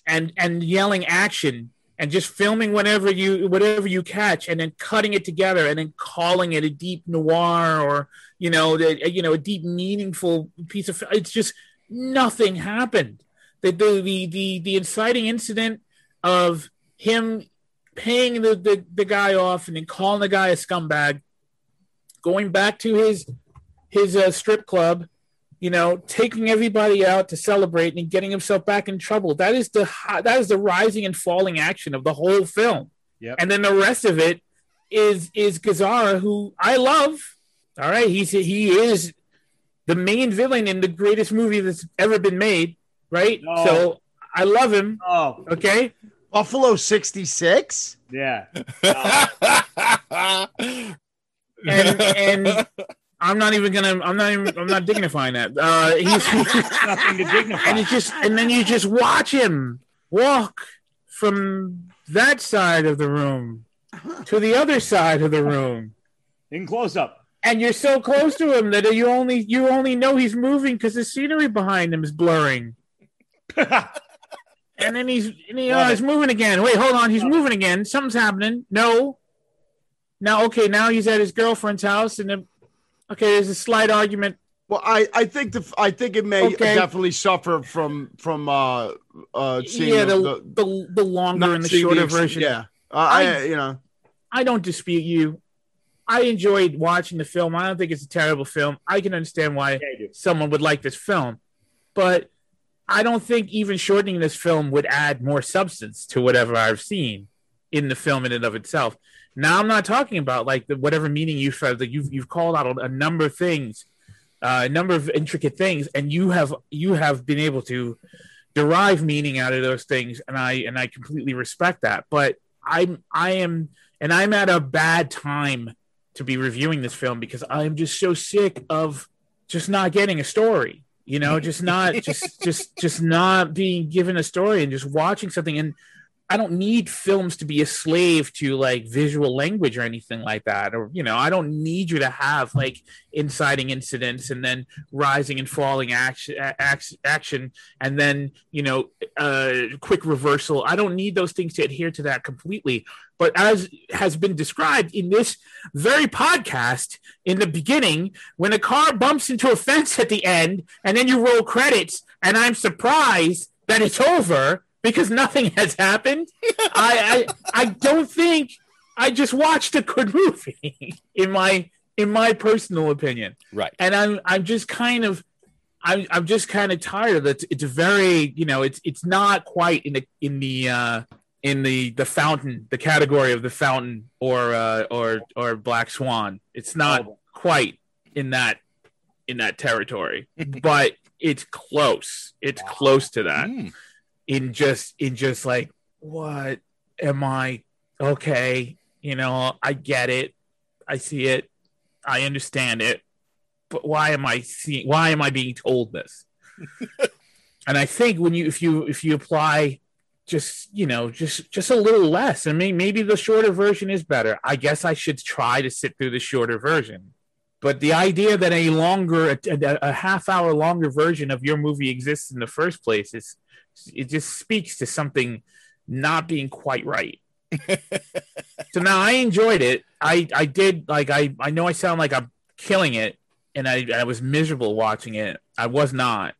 and and yelling action and just filming whatever you whatever you catch and then cutting it together and then calling it a deep noir or you know you know a deep meaningful piece of it's just nothing happened. The the the the, the inciting incident of him paying the, the the guy off and then calling the guy a scumbag going back to his his uh, strip club you know, taking everybody out to celebrate and getting himself back in trouble. That is the that is the rising and falling action of the whole film. Yep. And then the rest of it is is Gazzara, who I love. All right, he's he is the main villain in the greatest movie that's ever been made, right? No. So I love him. Oh, Okay. Buffalo 66? yeah. and and I'm not even gonna. I'm not even. I'm not dignifying that. Uh, he's Nothing to dignify. and it's just and then you just watch him walk from that side of the room to the other side of the room, In close up. and you're so close to him that you only you only know he's moving because the scenery behind him is blurring. And then he's and he, uh, he's moving again. Wait, hold on, he's moving again. Something's happening. No. Now, okay, now he's at his girlfriend's house, and then okay, there's a slight argument. Well, I, I think the I think it may Okay. definitely suffer from from uh uh seeing yeah, the, the, the, the the longer and the seeing shorter ex- version. Yeah, uh, I, I- you know I don't dispute you. I enjoyed watching the film. I don't think it's a terrible film. I can understand why you do. someone would like this film, but I don't think even shortening this film would add more substance to whatever I've seen in the film in and of itself. Now, I'm not talking about like the whatever meaning you felt that you've you've called out a number of things, uh, a number of intricate things, and you have you have been able to derive meaning out of those things, and I and I completely respect that. But I'm I am and I'm at a bad time to be reviewing this film because I'm just so sick of just not getting a story. You know, just not just just just not being given a story and just watching something and I don't need films to be a slave to like visual language or anything like that. Or, you know, I don't need you to have like inciting incidents and then rising and falling action, action, and then, you know, uh, quick reversal. I don't need those things to adhere to that completely. But as has been described in this very podcast in the beginning, when a car bumps into a fence at the end and then you roll credits, and I'm surprised that it's over because nothing has happened. I, I I don't think I just watched a good movie in my in my personal opinion. Right. And I'm I'm just kind of I'm I'm just kind of tired that it's very you know it's it's not quite in the in the uh in the the fountain the category of the fountain or uh or or black swan it's not quite in that in that territory but it's close it's close to that Mm. In just in just like what am i? Okay you know i get it. I see it. I understand it. But why am i seeing why am i being told this? And i think when you if you if you apply just you know just just a little less i mean maybe the shorter version is better. I guess i should try to sit through the shorter version. But the idea that a longer a, a half hour longer version of your movie exists in the first place is it just speaks to something not being quite right. So now i enjoyed it. I i did like i i know i sound like i'm killing it and i i was miserable watching it. I was not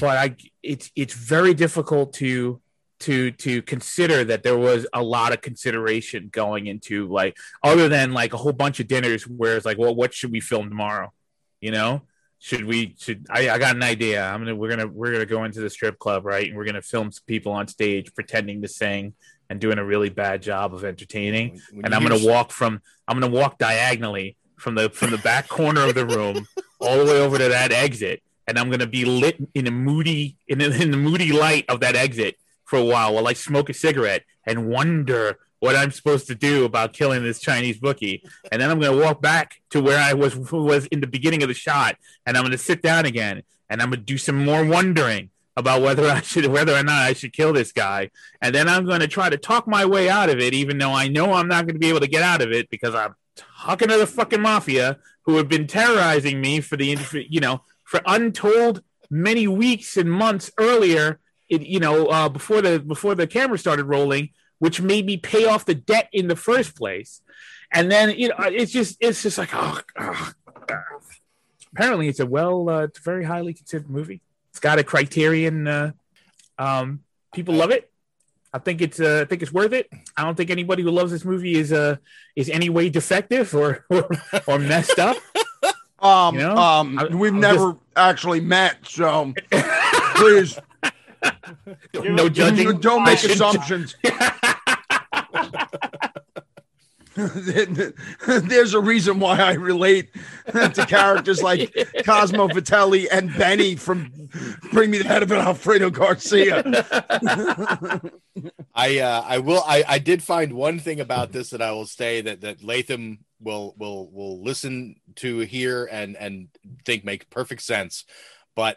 but i it's it's very difficult to to to consider that there was a lot of consideration going into like other than like a whole bunch of dinners where it's like well what should we film tomorrow? You know should we should I, I got an idea. I'm gonna we're gonna we're gonna go into the strip club right? And we're gonna film some people on stage pretending to sing and doing a really bad job of entertaining. When and i'm gonna walk from i'm gonna walk diagonally from the from the back corner of the room all the way over to that exit. And i'm gonna be lit in a moody in, a, in the moody light of that exit for a while while i smoke a cigarette and wonder what i'm supposed to do about killing this chinese bookie and then i'm gonna walk back to where i was was in the beginning of the shot and i'm gonna sit down again and i'm gonna do some more wondering about whether I should, whether or not I should kill this guy, and then I'm going to try to talk my way out of it, even though I know I'm not going to be able to get out of it because I'm talking to the fucking mafia who have been terrorizing me for the, you know, for untold many weeks and months earlier. It, you know, uh, before the before the camera started rolling, which made me pay off the debt in the first place, and then you know, it's just it's just like oh. oh. Apparently, it's a well, uh, it's a very highly considered movie. It's got a criterion. Uh, um, people love it. I think it's. Uh, I think it's worth it. I don't think anybody who loves this movie is uh is any way defective or or, or messed up. Um, You know? um, I- we've I'm never actually met, so please no judging. Don't make assumptions. There's a reason why I relate to characters like Cosmo Vitelli and Benny from Bring Me the Head of an Alfredo Garcia. I uh, I will I, I did find one thing about this that I will say that that Latham will will will listen to here and and think make perfect sense, but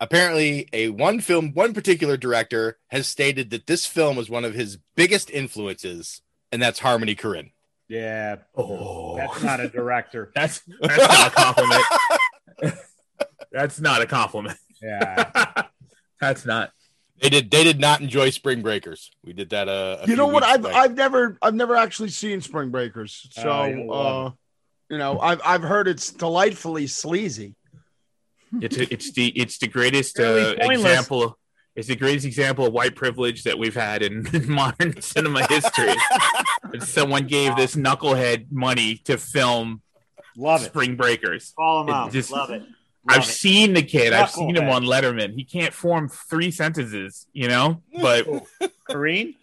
apparently a one film one particular director has stated that this film was one of his biggest influences, and that's Harmony Korine. Yeah. Oh, that's not a director. That's that's not a compliment. that's not a compliment. Yeah. That's not. They did. They did not enjoy Spring Breakers. We did that. Uh, a you few know what? I've back. I've never I've never actually seen Spring Breakers, so Oh, you'll uh, you know I've I've heard it's delightfully sleazy. It's it's the it's the greatest uh, pointless. example. It's the greatest example of white privilege that we've had in, in modern cinema history. Someone gave this knucklehead money to film Love it. Spring Breakers. Call him It out. just- Love it. I've it. seen the kid. I've seen him on Letterman. He can't form three sentences, you know. But Korine?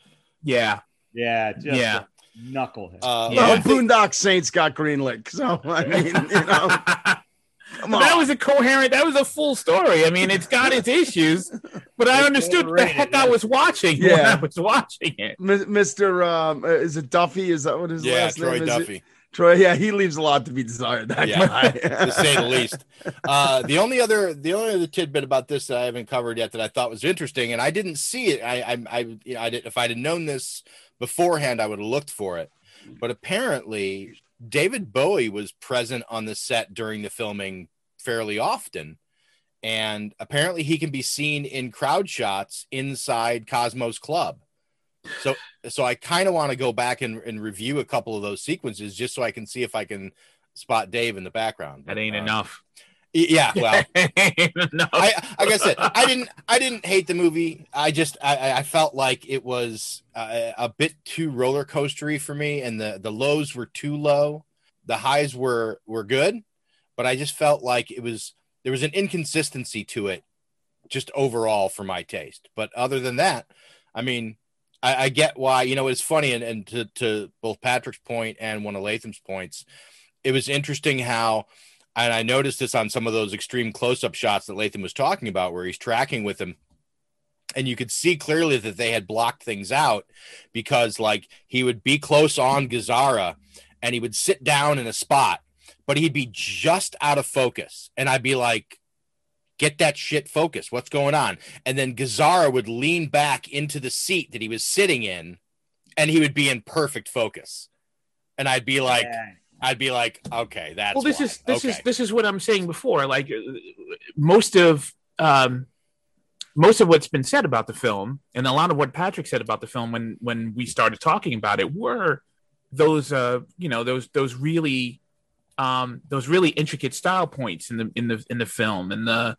yeah, Yeah. Just Yeah. Knucklehead. Uh, Yeah. Well, Boondock Saints got greenlit, so I mean, you know, come But that on. was a coherent. That was a full story. I mean, it's got its issues, but I understood what the overrated, heck I was watching when I was watching it. M- Mr. Um, uh, is it Duffy? Is that what his yeah, last Troy name is? Duffy. Troy, yeah, he leaves a lot to be desired. That Yeah, guy. to say the least. Uh, the only other the only other tidbit about this that I haven't covered yet that I thought was interesting, and I didn't see it. I I, I, you know, I did, if I'd have known this beforehand, I would have looked for it. But apparently, David Bowie was present on the set during the filming fairly often. And apparently, he can be seen in crowd shots inside Cosmos Club. So, so I kind of want to go back and, and review a couple of those sequences just so I can see if I can spot Dave in the background. That ain't Uh, enough. Yeah, well, no. I like I said, I didn't I didn't hate the movie. I just I- I, I felt like it was uh, a bit too roller coastery for me, and the the lows were too low. The highs were were good, but I just felt like it was there was an inconsistency to it, just overall for my taste. But other than that, I mean, I, I get why. You know, it's funny, and, and to to both Patrick's point and one of Latham's points, it was interesting how and I noticed this on some of those extreme close-up shots that Latham was talking about, where he's tracking with him, and you could see clearly that they had blocked things out because, like, he would be close on Gazzara, and he would sit down in a spot, but he'd be just out of focus, and I'd be like, "Get that shit focused. What's going on?" And then Gazzara would lean back into the seat that he was sitting in, and he would be in perfect focus, and I'd be like. Yeah. I'd be like, okay, that's well, this why. is this is this is what I'm saying before. Like uh, most of um, most of what's been said about the film, and a lot of what Patrick said about the film when when we started talking about it, were those uh, you know those those really um, those really intricate style points in the in the in the film, and the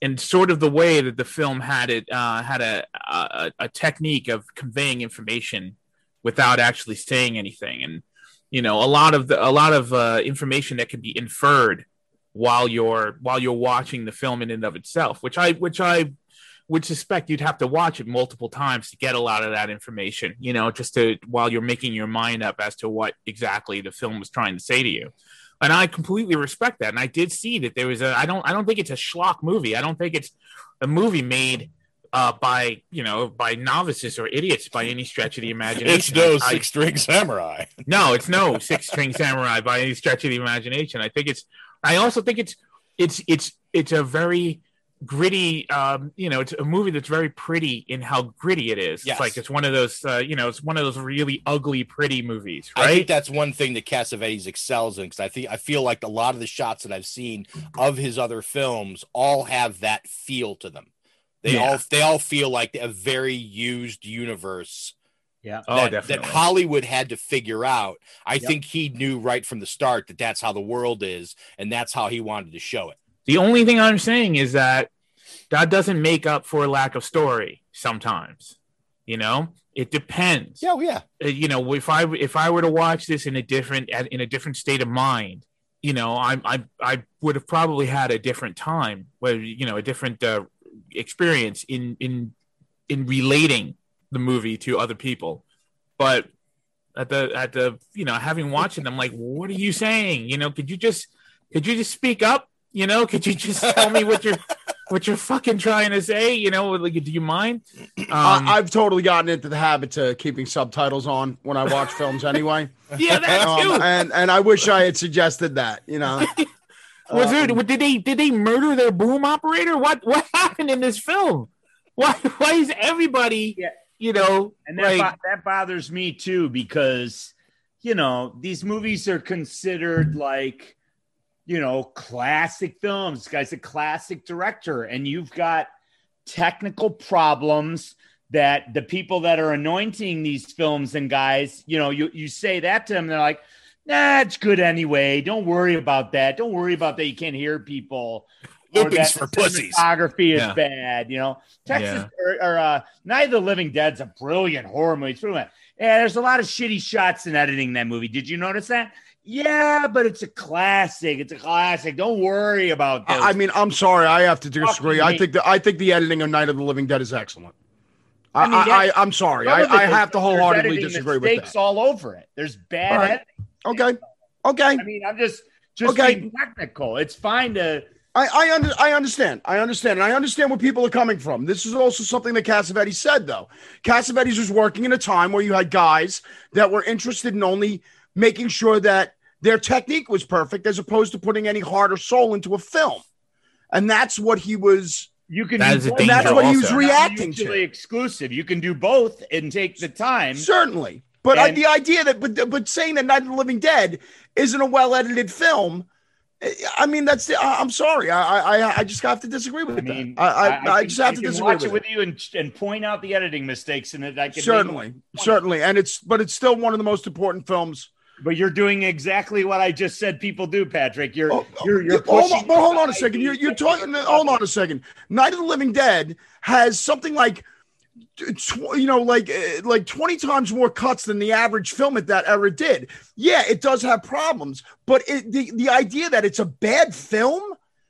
and sort of the way that the film had it uh, had a, a a technique of conveying information without actually saying anything, and you know a lot of the a lot of uh, information that can be inferred while you're while you're watching the film in and of itself, which I which I would suspect you'd have to watch it multiple times to get a lot of that information. You know, just to while you're making your mind up as to what exactly the film was trying to say to you. And I completely respect that. And I did see that there was a. I don't. I don't think it's a schlock movie. I don't think it's a movie made uh, by you know by novices or idiots by any stretch of the imagination. It's no six string samurai. no, it's no six string samurai by any stretch of the imagination. I think it's. I also think it's it's it's it's a very gritty. Um, you know, it's a movie that's very pretty in how gritty it is. Yes. It's like it's one of those. Uh, you know, it's one of those really ugly, pretty movies, I think right? that's one thing that Cassavetes excels in because I think I feel like a lot of the shots that I've seen of his other films all have that feel to them. They Yeah. all they all feel like a very used universe. Yeah. Oh, that, definitely. that Hollywood had to figure out. I Yep. think he knew right from the start that that's how the world is, and that's how he wanted to show it. The only thing I'm saying is that that doesn't make up for a lack of story. Sometimes, you know, it depends. Yeah, yeah. uh, you know if i if i were to watch this in a different in a different state of mind you know i i i would have probably had a different time where you know a different uh, experience in in in relating the movie to other people but at the at the you know having watched it. I'm like, what are you saying? You know, could you just could you just speak up? You know, could you just tell me what you're what you're fucking trying to say? You know, like, do you mind? Um, I, I've totally gotten into the habit of keeping subtitles on when I watch films anyway. yeah, that Um, too. and and I wish I had suggested that. You know, Was Um, there? Did they? Did they murder their boom operator? What? What happened in this film? Why? Why is everybody? You know, and that, like that bothers me too because you know these movies are considered like you know classic films this guy's a classic director and you've got technical problems that the people that are anointing these films and guys you know you, you say that to them they're like nah it's good anyway don't worry about that don't worry about that you can't hear people that for pussies. cinematography is Yeah. bad you know texas Yeah. or, or uh, Night of the Living Dead's a brilliant horror movie. It's brilliant. Yeah, there's a lot of shitty shots in editing that movie. Did you notice that? Yeah, but it's a classic. It's a classic. Don't worry about that. I mean, I'm sorry, I have to disagree. I think that I think the editing of Night of the Living Dead is excellent. I, I mean, I, that- I, am sorry. I, I have to wholeheartedly disagree with that. all over it. There's bad right. editing. Okay. Okay. I mean, I'm just just Okay. being technical. It's fine to I I, under, I understand. I understand. And I understand where people are coming from. This is also something that Cassavetes said, though. Cassavetes was working in a time where you had guys that were interested in only making sure that their technique was perfect as opposed to putting any heart or soul into a film. And that's what he was. you can That do is both. that's what he was reacting to. exclusive. You can do both and take the time. Certainly. But I, And- the idea that, but, but saying that Night of the Living Dead isn't a well edited film. I mean, that's the. I- I'm sorry. I, I I just have to disagree with I mean, that. I I, I, just have to disagree watch with it with you and, and point out the editing mistakes, and that I can certainly certainly and it's but it's still one of the most important films But you're doing exactly what I just said people do, Patrick. You're Oh, oh you're you're hold on, but hold on a second you're, you're talking hold on a second night of the living dead has something like tw- you know like uh, like 20 times more cuts than the average film at that era did yeah it does have problems but it, the, the idea that it's a bad film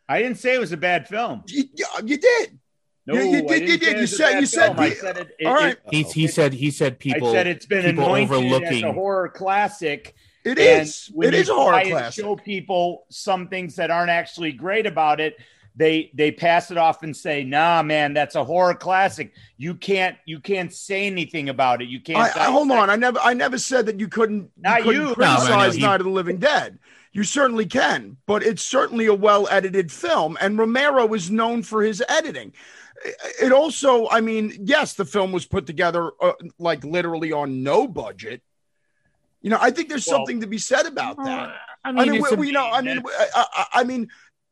I didn't say it was a bad film. you, you did No, You- you did- didn't you did. You said- you said film. I said it, it, all right. He, he said. He said. People. I said it's been people anointed as a horror classic. It is. It is is. when It you is a horror try classic. Show people some things that aren't actually great about it. They they pass it off and say, "Nah, man, that's a horror classic. You can't you can't say anything about it. You can't." I, I, hold on. I never, I never said that you couldn't, Not you couldn't you. Criticize no, no, he- Night of the Living Dead. You certainly can, but it's certainly a well edited film, and Romero is known for his editing. It also, I mean, yes, the film was put together uh, like literally on no budget. You know, I think there's Well, something to be said about that. I I mean, mean, we, a- we know. I mean, I, I, I mean,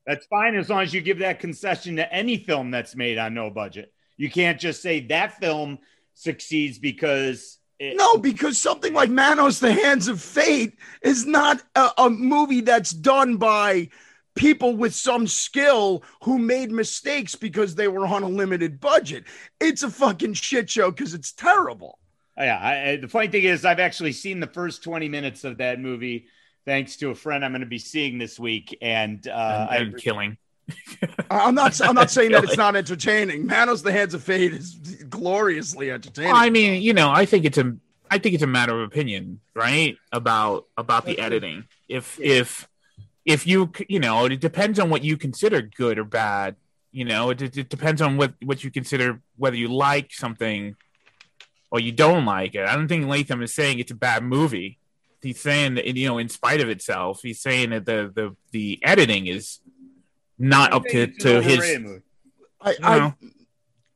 That's fine as long as you give that concession to any film that's made on no budget. You can't just say that film succeeds because it, No, because something like Manos, The Hands of Fate is not a, a movie that's done by people with some skill who made mistakes because they were on a limited budget. It's a fucking shit show because it's terrible. Yeah, I, I- the funny thing is, I've actually seen the first twenty minutes of that movie thanks to a friend I'm going to be seeing this week, and uh, I'm killing. I- I'm not. I'm not saying that it's not entertaining. Manos, The Hands of Fate is gloriously entertaining. Well, I mean, you know, I think it's a I think it's a matter of opinion, right? About about the editing. If if if you you know, it depends on what you consider good or bad. You know, it, it depends on what what you consider whether you like something or you don't like it. I don't think Latham is saying it's a bad movie. He's saying that you know, in spite of itself, he's saying that the the the editing is not up to think it's an to his. I, I know.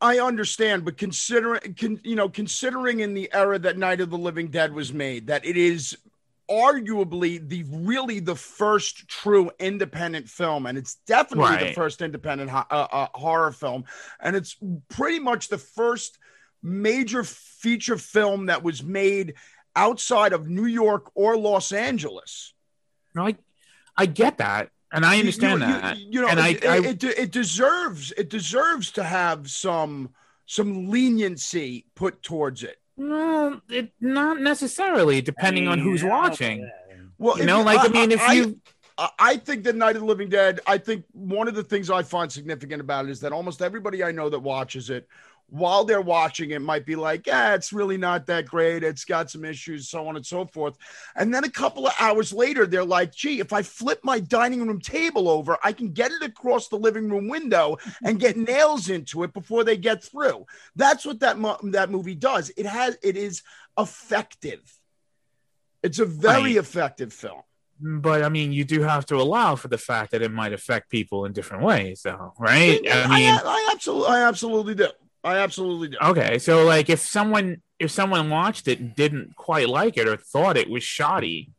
I understand, but considering con, you know, considering in the era that Night of the Living Dead was made, that it is arguably the really the first true independent film, and it's definitely the first independent ho- uh, uh, horror film, and it's pretty much the first major feature film that was made outside of New York or Los Angeles. No, I I get that, and I understand you, you- that. You, know, and I, it, I it, it, it deserves it deserves to have some some leniency put towards it. Well, it not necessarily, depending on who's watching. Well, You know, like, I mean, if you- I, I think that Night of the Living Dead. I think one of the things I find significant about it is that almost everybody I know that watches it while they're watching it might be like, yeah, it's really not that great. It's got some issues, so on and so forth. And then a couple of hours later, they're like, gee, if I flip my dining room table over, I can get it across the living room window and get nails into it before they get through. That's what that mo- that movie does. It has it is effective. It's a very Right. effective film. But I mean, you do have to allow for the fact that it might affect people in different ways, though, right? I I, mean, I, absolutely, I absolutely do. I absolutely do. okay, so like if someone if someone watched it and didn't quite like it or thought it was shoddy,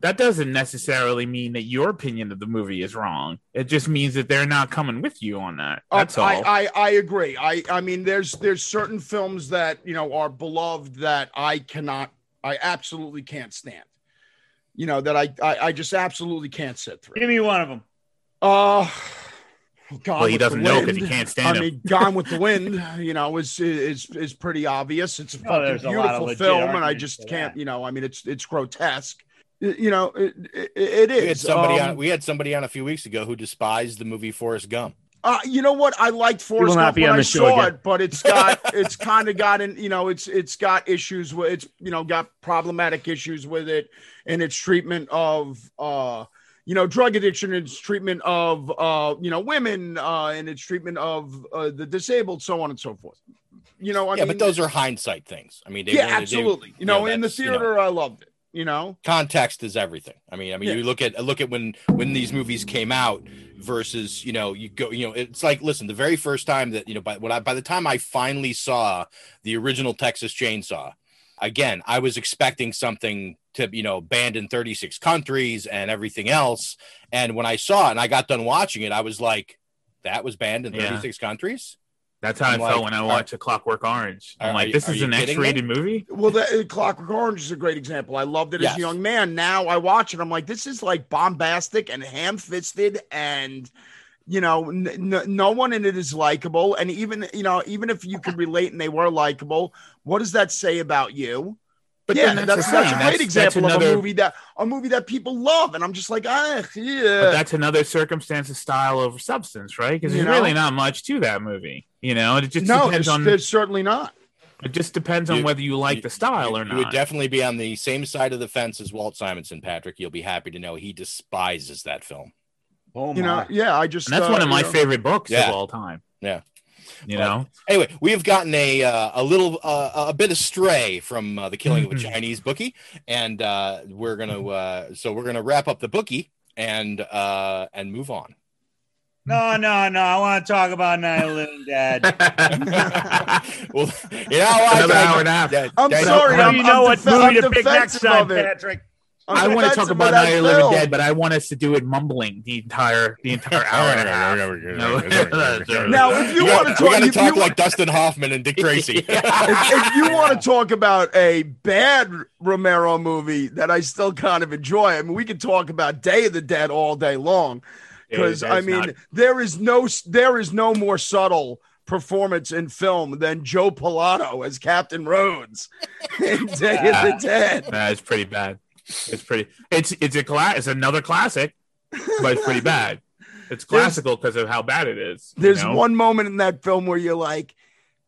that doesn't necessarily mean that your opinion of the movie is wrong. It just means that they're not coming with you on that. Uh, That's all. I, I I agree. I I mean, there's there's certain films that you know are beloved that I cannot, I absolutely can't stand. You know that I I, I just absolutely can't sit through. Give me one of them. Uh Gone Well, he with the doesn't know 'cause Wind. he can't stand I him. mean, Gone with the Wind, you know, is is is pretty obvious. It's a Oh, fucking there's a lot of beautiful legit film, and I just can't, that. you know, I mean, it's it's grotesque. You know, it, it, it is. We had somebody Um, on. We had somebody on a few weeks ago who despised the movie Forrest Gump. Uh, you know what? I liked Forrest will not Gump be when on I the show saw again. it, but it's got it's kind of gotten you know it's it's got issues with it's you know got problematic issues with it and its treatment of uh you know drug addiction and its treatment of uh you know women uh and its treatment of uh, the disabled so on and so forth. You know, I yeah, mean, but those are hindsight things. I mean, they yeah, really- they- absolutely. you know, in the that's, you know, theater, I loved it. You know, context is everything. I mean, I mean, Yeah. you look at look at when when these movies came out versus you know you go you know it's like listen the very first time that you know by when I by the time I finally saw the original Texas Chainsaw, again I was expecting something to you know banned in 36 countries and everything else, and when I saw it and I got done watching it, I was like, that was banned in Yeah. 36 countries. That's how I'm I felt like, when I are- watched A Clockwork Orange. I'm are like, you- this is an? X-rated movie. Well, the Clockwork Orange is a great example. I loved it Yes. as a young man. Now I watch it, I'm like, this is like bombastic and ham-fisted, and you know, n- n- no one in it is likable. And even you know, even if you could relate and they were likable, what does that say about you? But yeah, then that's, that's that's, the a great That's- that's example of a movie that a movie that people love, and I'm just like, ah, yeah. But that's another circumstance of style over substance, right? Because there's know? really not much to that movie. You know, it just no, depends there's, on. there's certainly not. It just depends on You- whether you like the style or not. You would definitely be on the same side of the fence as Walt Simonson, Patrick. You'll be happy to know he despises that film. Oh You know, yeah, I just and that's uh, one of my know- favorite books Yeah. of all time. Yeah. You But know, Anyway, we have gotten a uh, a little uh, a bit astray from uh, the killing of a Mm-hmm. Chinese bookie, and uh, we're gonna uh, so we're gonna wrap up the bookie and uh, and move on. No, no, no. I want to talk about Night of Living Dead. well, you know what? Another I- hour and a half. I'm that- sorry, Now I'm, you know I'm what movie to pick next time. Patrick. I'm I want to talk about of that Night of the Living. Dead, but I want us to do it mumbling the entire the entire hour and a half. Now, if you want gotta- to we talk, gotta if talk you, like Dustin Hoffman and Dick Tracy. if, if you want to talk about a bad Romero movie that I still kind of enjoy, I mean, we could talk about Day of the Dead all day long because I of the Dead's mean, not- there is no there is no more subtle performance in film than Joe Pilato as Captain Rhodes in Day of the Dead. Nah, it's pretty bad. It's pretty. It's it's a class. It's another classic, but it's pretty bad. It's classical because of how bad it is. you There's know? one moment in that film where you're like,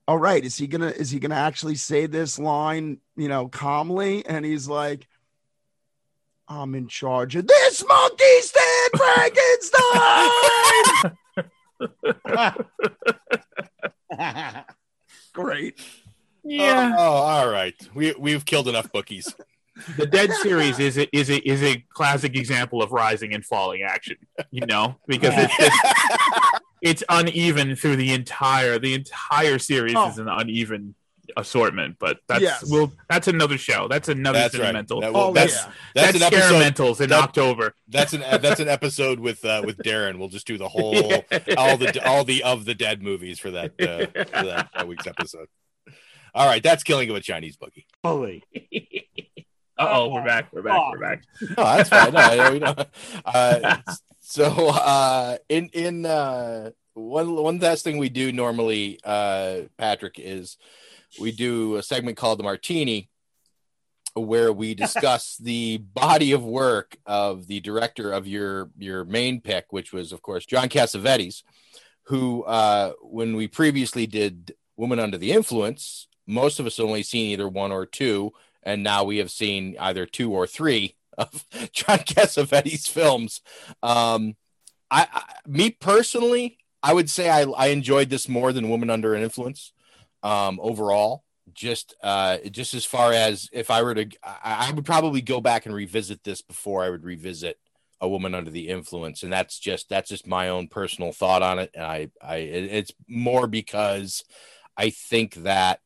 all right, is he gonna is he gonna actually say this line, you know, calmly? And he's like, I'm in charge of this monkey stand Frankenstein. Great. Yeah. Oh, all right. We we've killed enough bookies. The Dead series is a, is a is a classic example of rising and falling action. You know, because it's just, it's uneven through the entire the entire series Oh. is an uneven assortment. But that's Yes. well, that's another show. That's another That's right. That will- Oh, that's yeah. that's, That's an episode. In that- October. That's an that's an episode with uh, with Darren. We'll just do the whole all the all the of the dead movies for that uh, for that, that week's episode. All right, that's killing of a Chinese bookie. Holy. Oh, we're back. We're back. We're back. No, that's fine. No, we don't- uh, so uh, in in uh, one one last thing we do normally, uh, Patrick, is we do a segment called the Martini, where we discuss the body of work of the director of your your main pick, which was of course John Cassavetes, who uh, when we previously did Woman Under the Influence, most of us only seen either one or two, and now we have seen either two or three of John Cassavetes films. Um, I, I, me personally, I would say I, I enjoyed this more than Woman Under an Influence. Um, overall, just uh, just as far as if I were to, I, I would probably go back and revisit this before I would revisit a woman under the influence and that's just that's just my own personal thought on it and i i it- it's more because i think that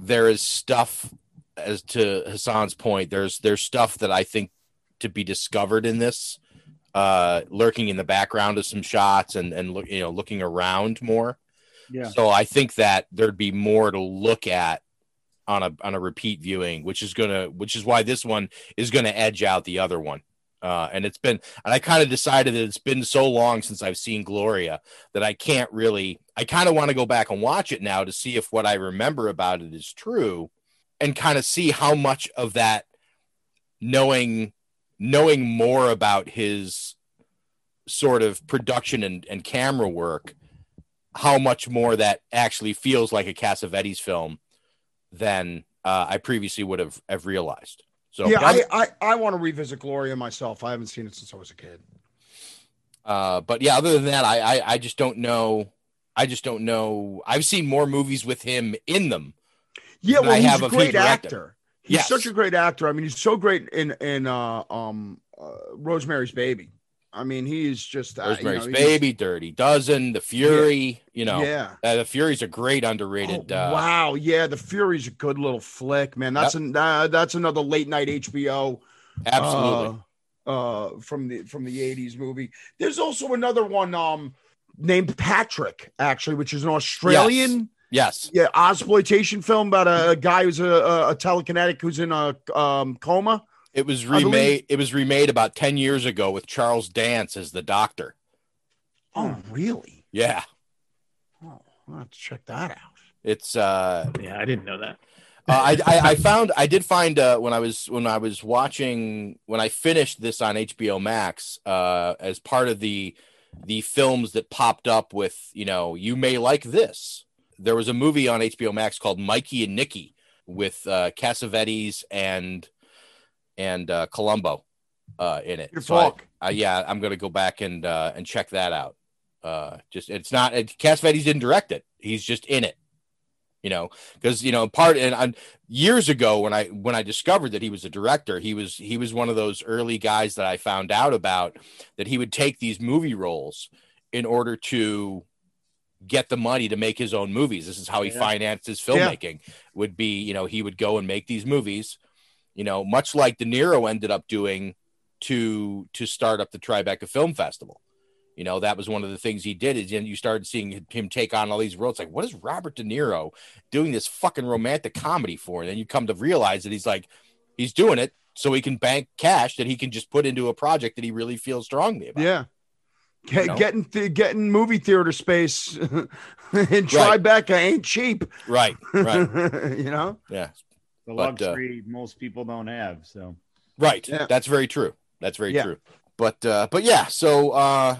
there is stuff as to hassan's point there's there's stuff that i think to be discovered in this uh lurking in the background of some shots and and look you know looking around more. Yeah. so i think that there'd be more to look at on a on a repeat viewing which is gonna which is why this one is gonna edge out the other one. Uh, and it's been and i kind of decided that it's been so long since i've seen gloria that i can't really i kind of want to go back and watch it now to see if what i remember about it is true and kind of see how much of that knowing knowing more about his sort of production and, and camera work how much more that actually feels like a cassavetes film than uh, i previously would have, have realized so yeah, I, I, I want to revisit Gloria myself. I haven't seen it since I was a kid. Uh, but yeah, other than that, I, I I just don't know. I just don't know. I've seen more movies with him in them. Yeah, well, he's a great actor. He's Yes. such a great actor. I mean, he's so great in in uh, um uh, Rosemary's Baby. I mean, he is just uh, you Rosemary's know, he's- Baby, Dirty Dozen, The Fury. You know, Yeah. uh, The Fury's a great underrated. uh, wow, yeah, The Fury's a good little flick, man. That's an uh, that's another late night HBO. Absolutely. Uh, uh, from the from the eighties movie. There's also another one um named Patrick, actually, which is an Australian. Yes. Yeah, exploitation film about a, a guy who's a, a, a telekinetic who's in a um, coma. It was remade. It was remade about ten years ago with Charles Dance as the Doctor. Oh, really? Yeah, I'll have to check that out. it's. uh Yeah, I didn't know that. uh, I, I I found I did find uh, when I was when I was watching when I finished this on HBO Max uh, as part of the the films that popped up with you know you may like this. There was a movie on HBO Max called Mikey and Nicky with uh, Cassavetes and and uh, Columbo uh, in it. Good So I- I, yeah, I'm gonna go back and uh, and check that out. Uh, just it's not it, Cassavetes didn't direct it; he's just in it you know because you know part and i years ago when i when i discovered that he was a director he was he was one of those early guys that i found out about that he would take these movie roles in order to get the money to make his own movies this is how he Yeah. financed his Yeah. filmmaking would be you know he would go and make these movies you know much like de niro ended up doing to to start up the tribeca film festival you know, that was one of the things he did is you started seeing him take on all these roles. Like, what is Robert De Niro doing this fucking romantic comedy for? And then you come to realize that he's like, he's doing it so he can bank cash that he can just put into a project that he really feels strongly about. Yeah. Get, You know? Getting th- getting movie theater space in Tribeca ain't cheap. Right, right. you know? Yeah. The But, uh, luxury most people don't have. So Right. Yeah. That's very true. That's very Yeah. true. But uh but yeah, so uh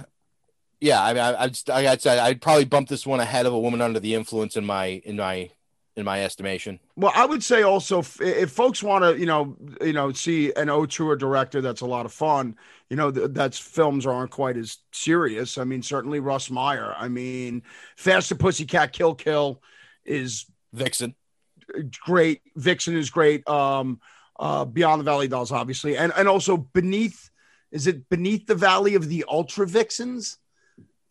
yeah, I mean I I'd, st- I'd say I'd probably bump this one ahead of a woman under the influence in my in my in my estimation. Well, I would say also if, if folks want to, you know, you know, see an auteur director that's a lot of fun, you know, th- that's films aren't quite as serious. I mean, certainly Russ Meyer. I mean, Faster Pussycat Kill Kill is Vixen. great. Vixen is great. Um, uh, Beyond the Valley Dolls, obviously, and and also Beneath. Is it Beneath the Valley of the Ultra Vixens?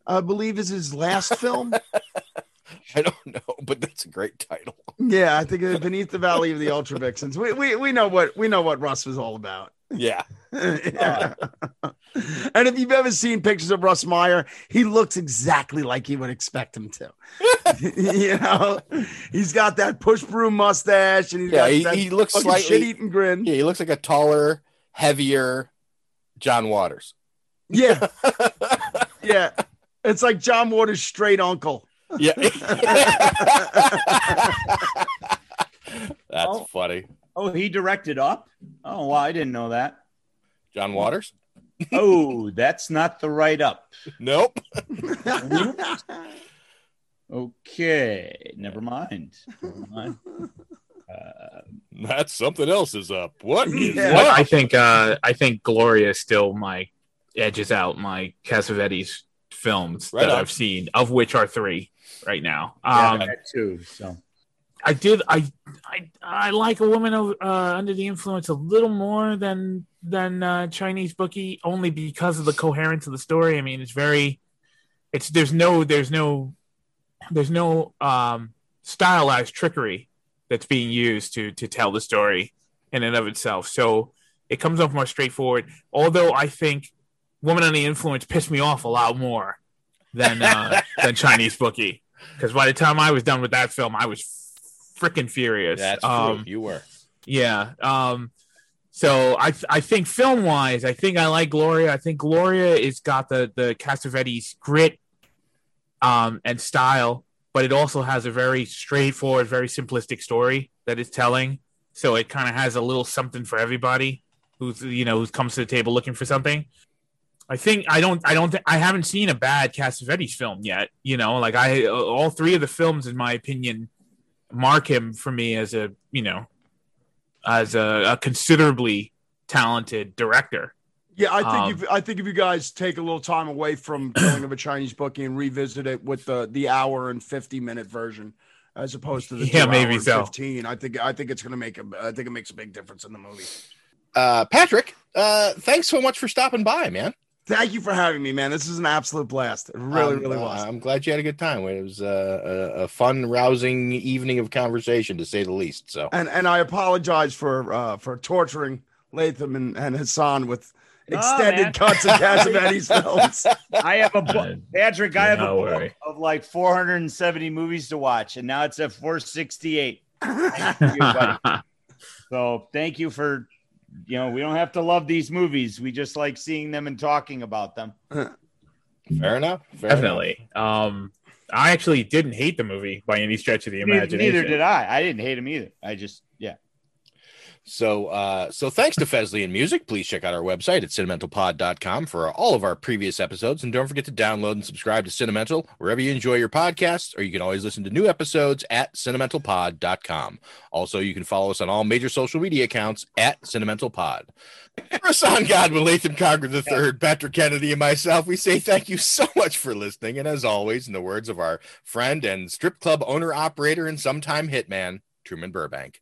I believe is his last film. I don't know, but that's a great title. yeah, I think Beneath the Valley of the Ultra Vixens. We, we we know what we know what Russ was all about. Yeah. Yeah. and if you've ever seen pictures of Russ Meyer, he looks exactly like you would expect him to. you know, he's got that push broom mustache, and he's Yeah, got he, that he looks slightly shit-eating grin. Yeah, he looks like a taller, heavier John Waters. Yeah, yeah. It's like John Waters' straight uncle. Yeah. That's Oh. funny. Oh, he directed up? Oh, well, I didn't know that. John Waters? oh, that's not the right up. Nope. Okay, never mind. Never mind. That's something else is up. What is But what? I think uh, I think Gloria still my edges out my Cassavetes films Right that on. I've seen, of which are three right now. Yeah, Um, that too. So I did. I I I like a woman of, uh, under the influence a little more than than uh, Chinese bookie, only because of the coherence of the story. I mean, it's very. It's there's no there's no there's no um, stylized trickery that's being used to to tell the story in and of itself. So it comes off more straightforward. Although I think Woman on the Influence pissed me off a lot more than uh, than Chinese bookie. Because by the time I was done with that film, I was freaking furious. That's true. Um, you were. yeah. Um, so I I think film wise, I think I like Gloria. I think Gloria is got the the Cassavetes grit um, and style, but it also has a very straightforward, very simplistic story that it's telling. So it kind of has a little something for everybody who's you know who comes to the table looking for something. I think I don't I don't thi- I haven't seen a bad Cassavetes film yet. You know, like I all three of the films, in my opinion, mark him for me as a you know as a, a considerably talented director. Yeah, I think Um, if I think if you guys take a little time away from Killing of a Chinese Bookie and revisit it with the the hour and fifty minute version, as opposed to the Yeah, two maybe hour so. fifteen, I think I think it's going to make a I think it makes a big difference in the movie. Uh, Patrick, uh, thanks so much for stopping by, man. Thank you for having me, man. This is an absolute blast. It really, Um, really uh, was. I'm glad you had a good time. It was uh, a, a fun, rousing evening of conversation, to say the least. So, And and I apologize for uh for torturing Latham and, and Hassan with extended man. cuts of Cassavetes films. I have a book, Patrick. I have a book worry. of like 470 movies to watch, and now it's at 468. Thank you, buddy. so thank you for, you know, we don't have to love these movies. We just like seeing them and talking about them. fair enough. Fair Definitely. Um, I actually didn't hate the movie by any stretch of the Neither, imagination. neither did I. I didn't hate him either. I just, yeah. So, uh, so thanks to Fesley and Music. Please check out our website at cinementalpod.com for all of our previous episodes. And don't forget to download and subscribe to Cinemental wherever you enjoy your podcasts, or you can always listen to new episodes at cinementalpod.com. Also, you can follow us on all major social media accounts at cinementalpod. For Hassan Godwin, Latham Conger III, Patrick Kennedy, and myself, we say thank you so much for listening. And as always, in the words of our friend and strip club owner, operator, and sometime hitman, Truman Burbank.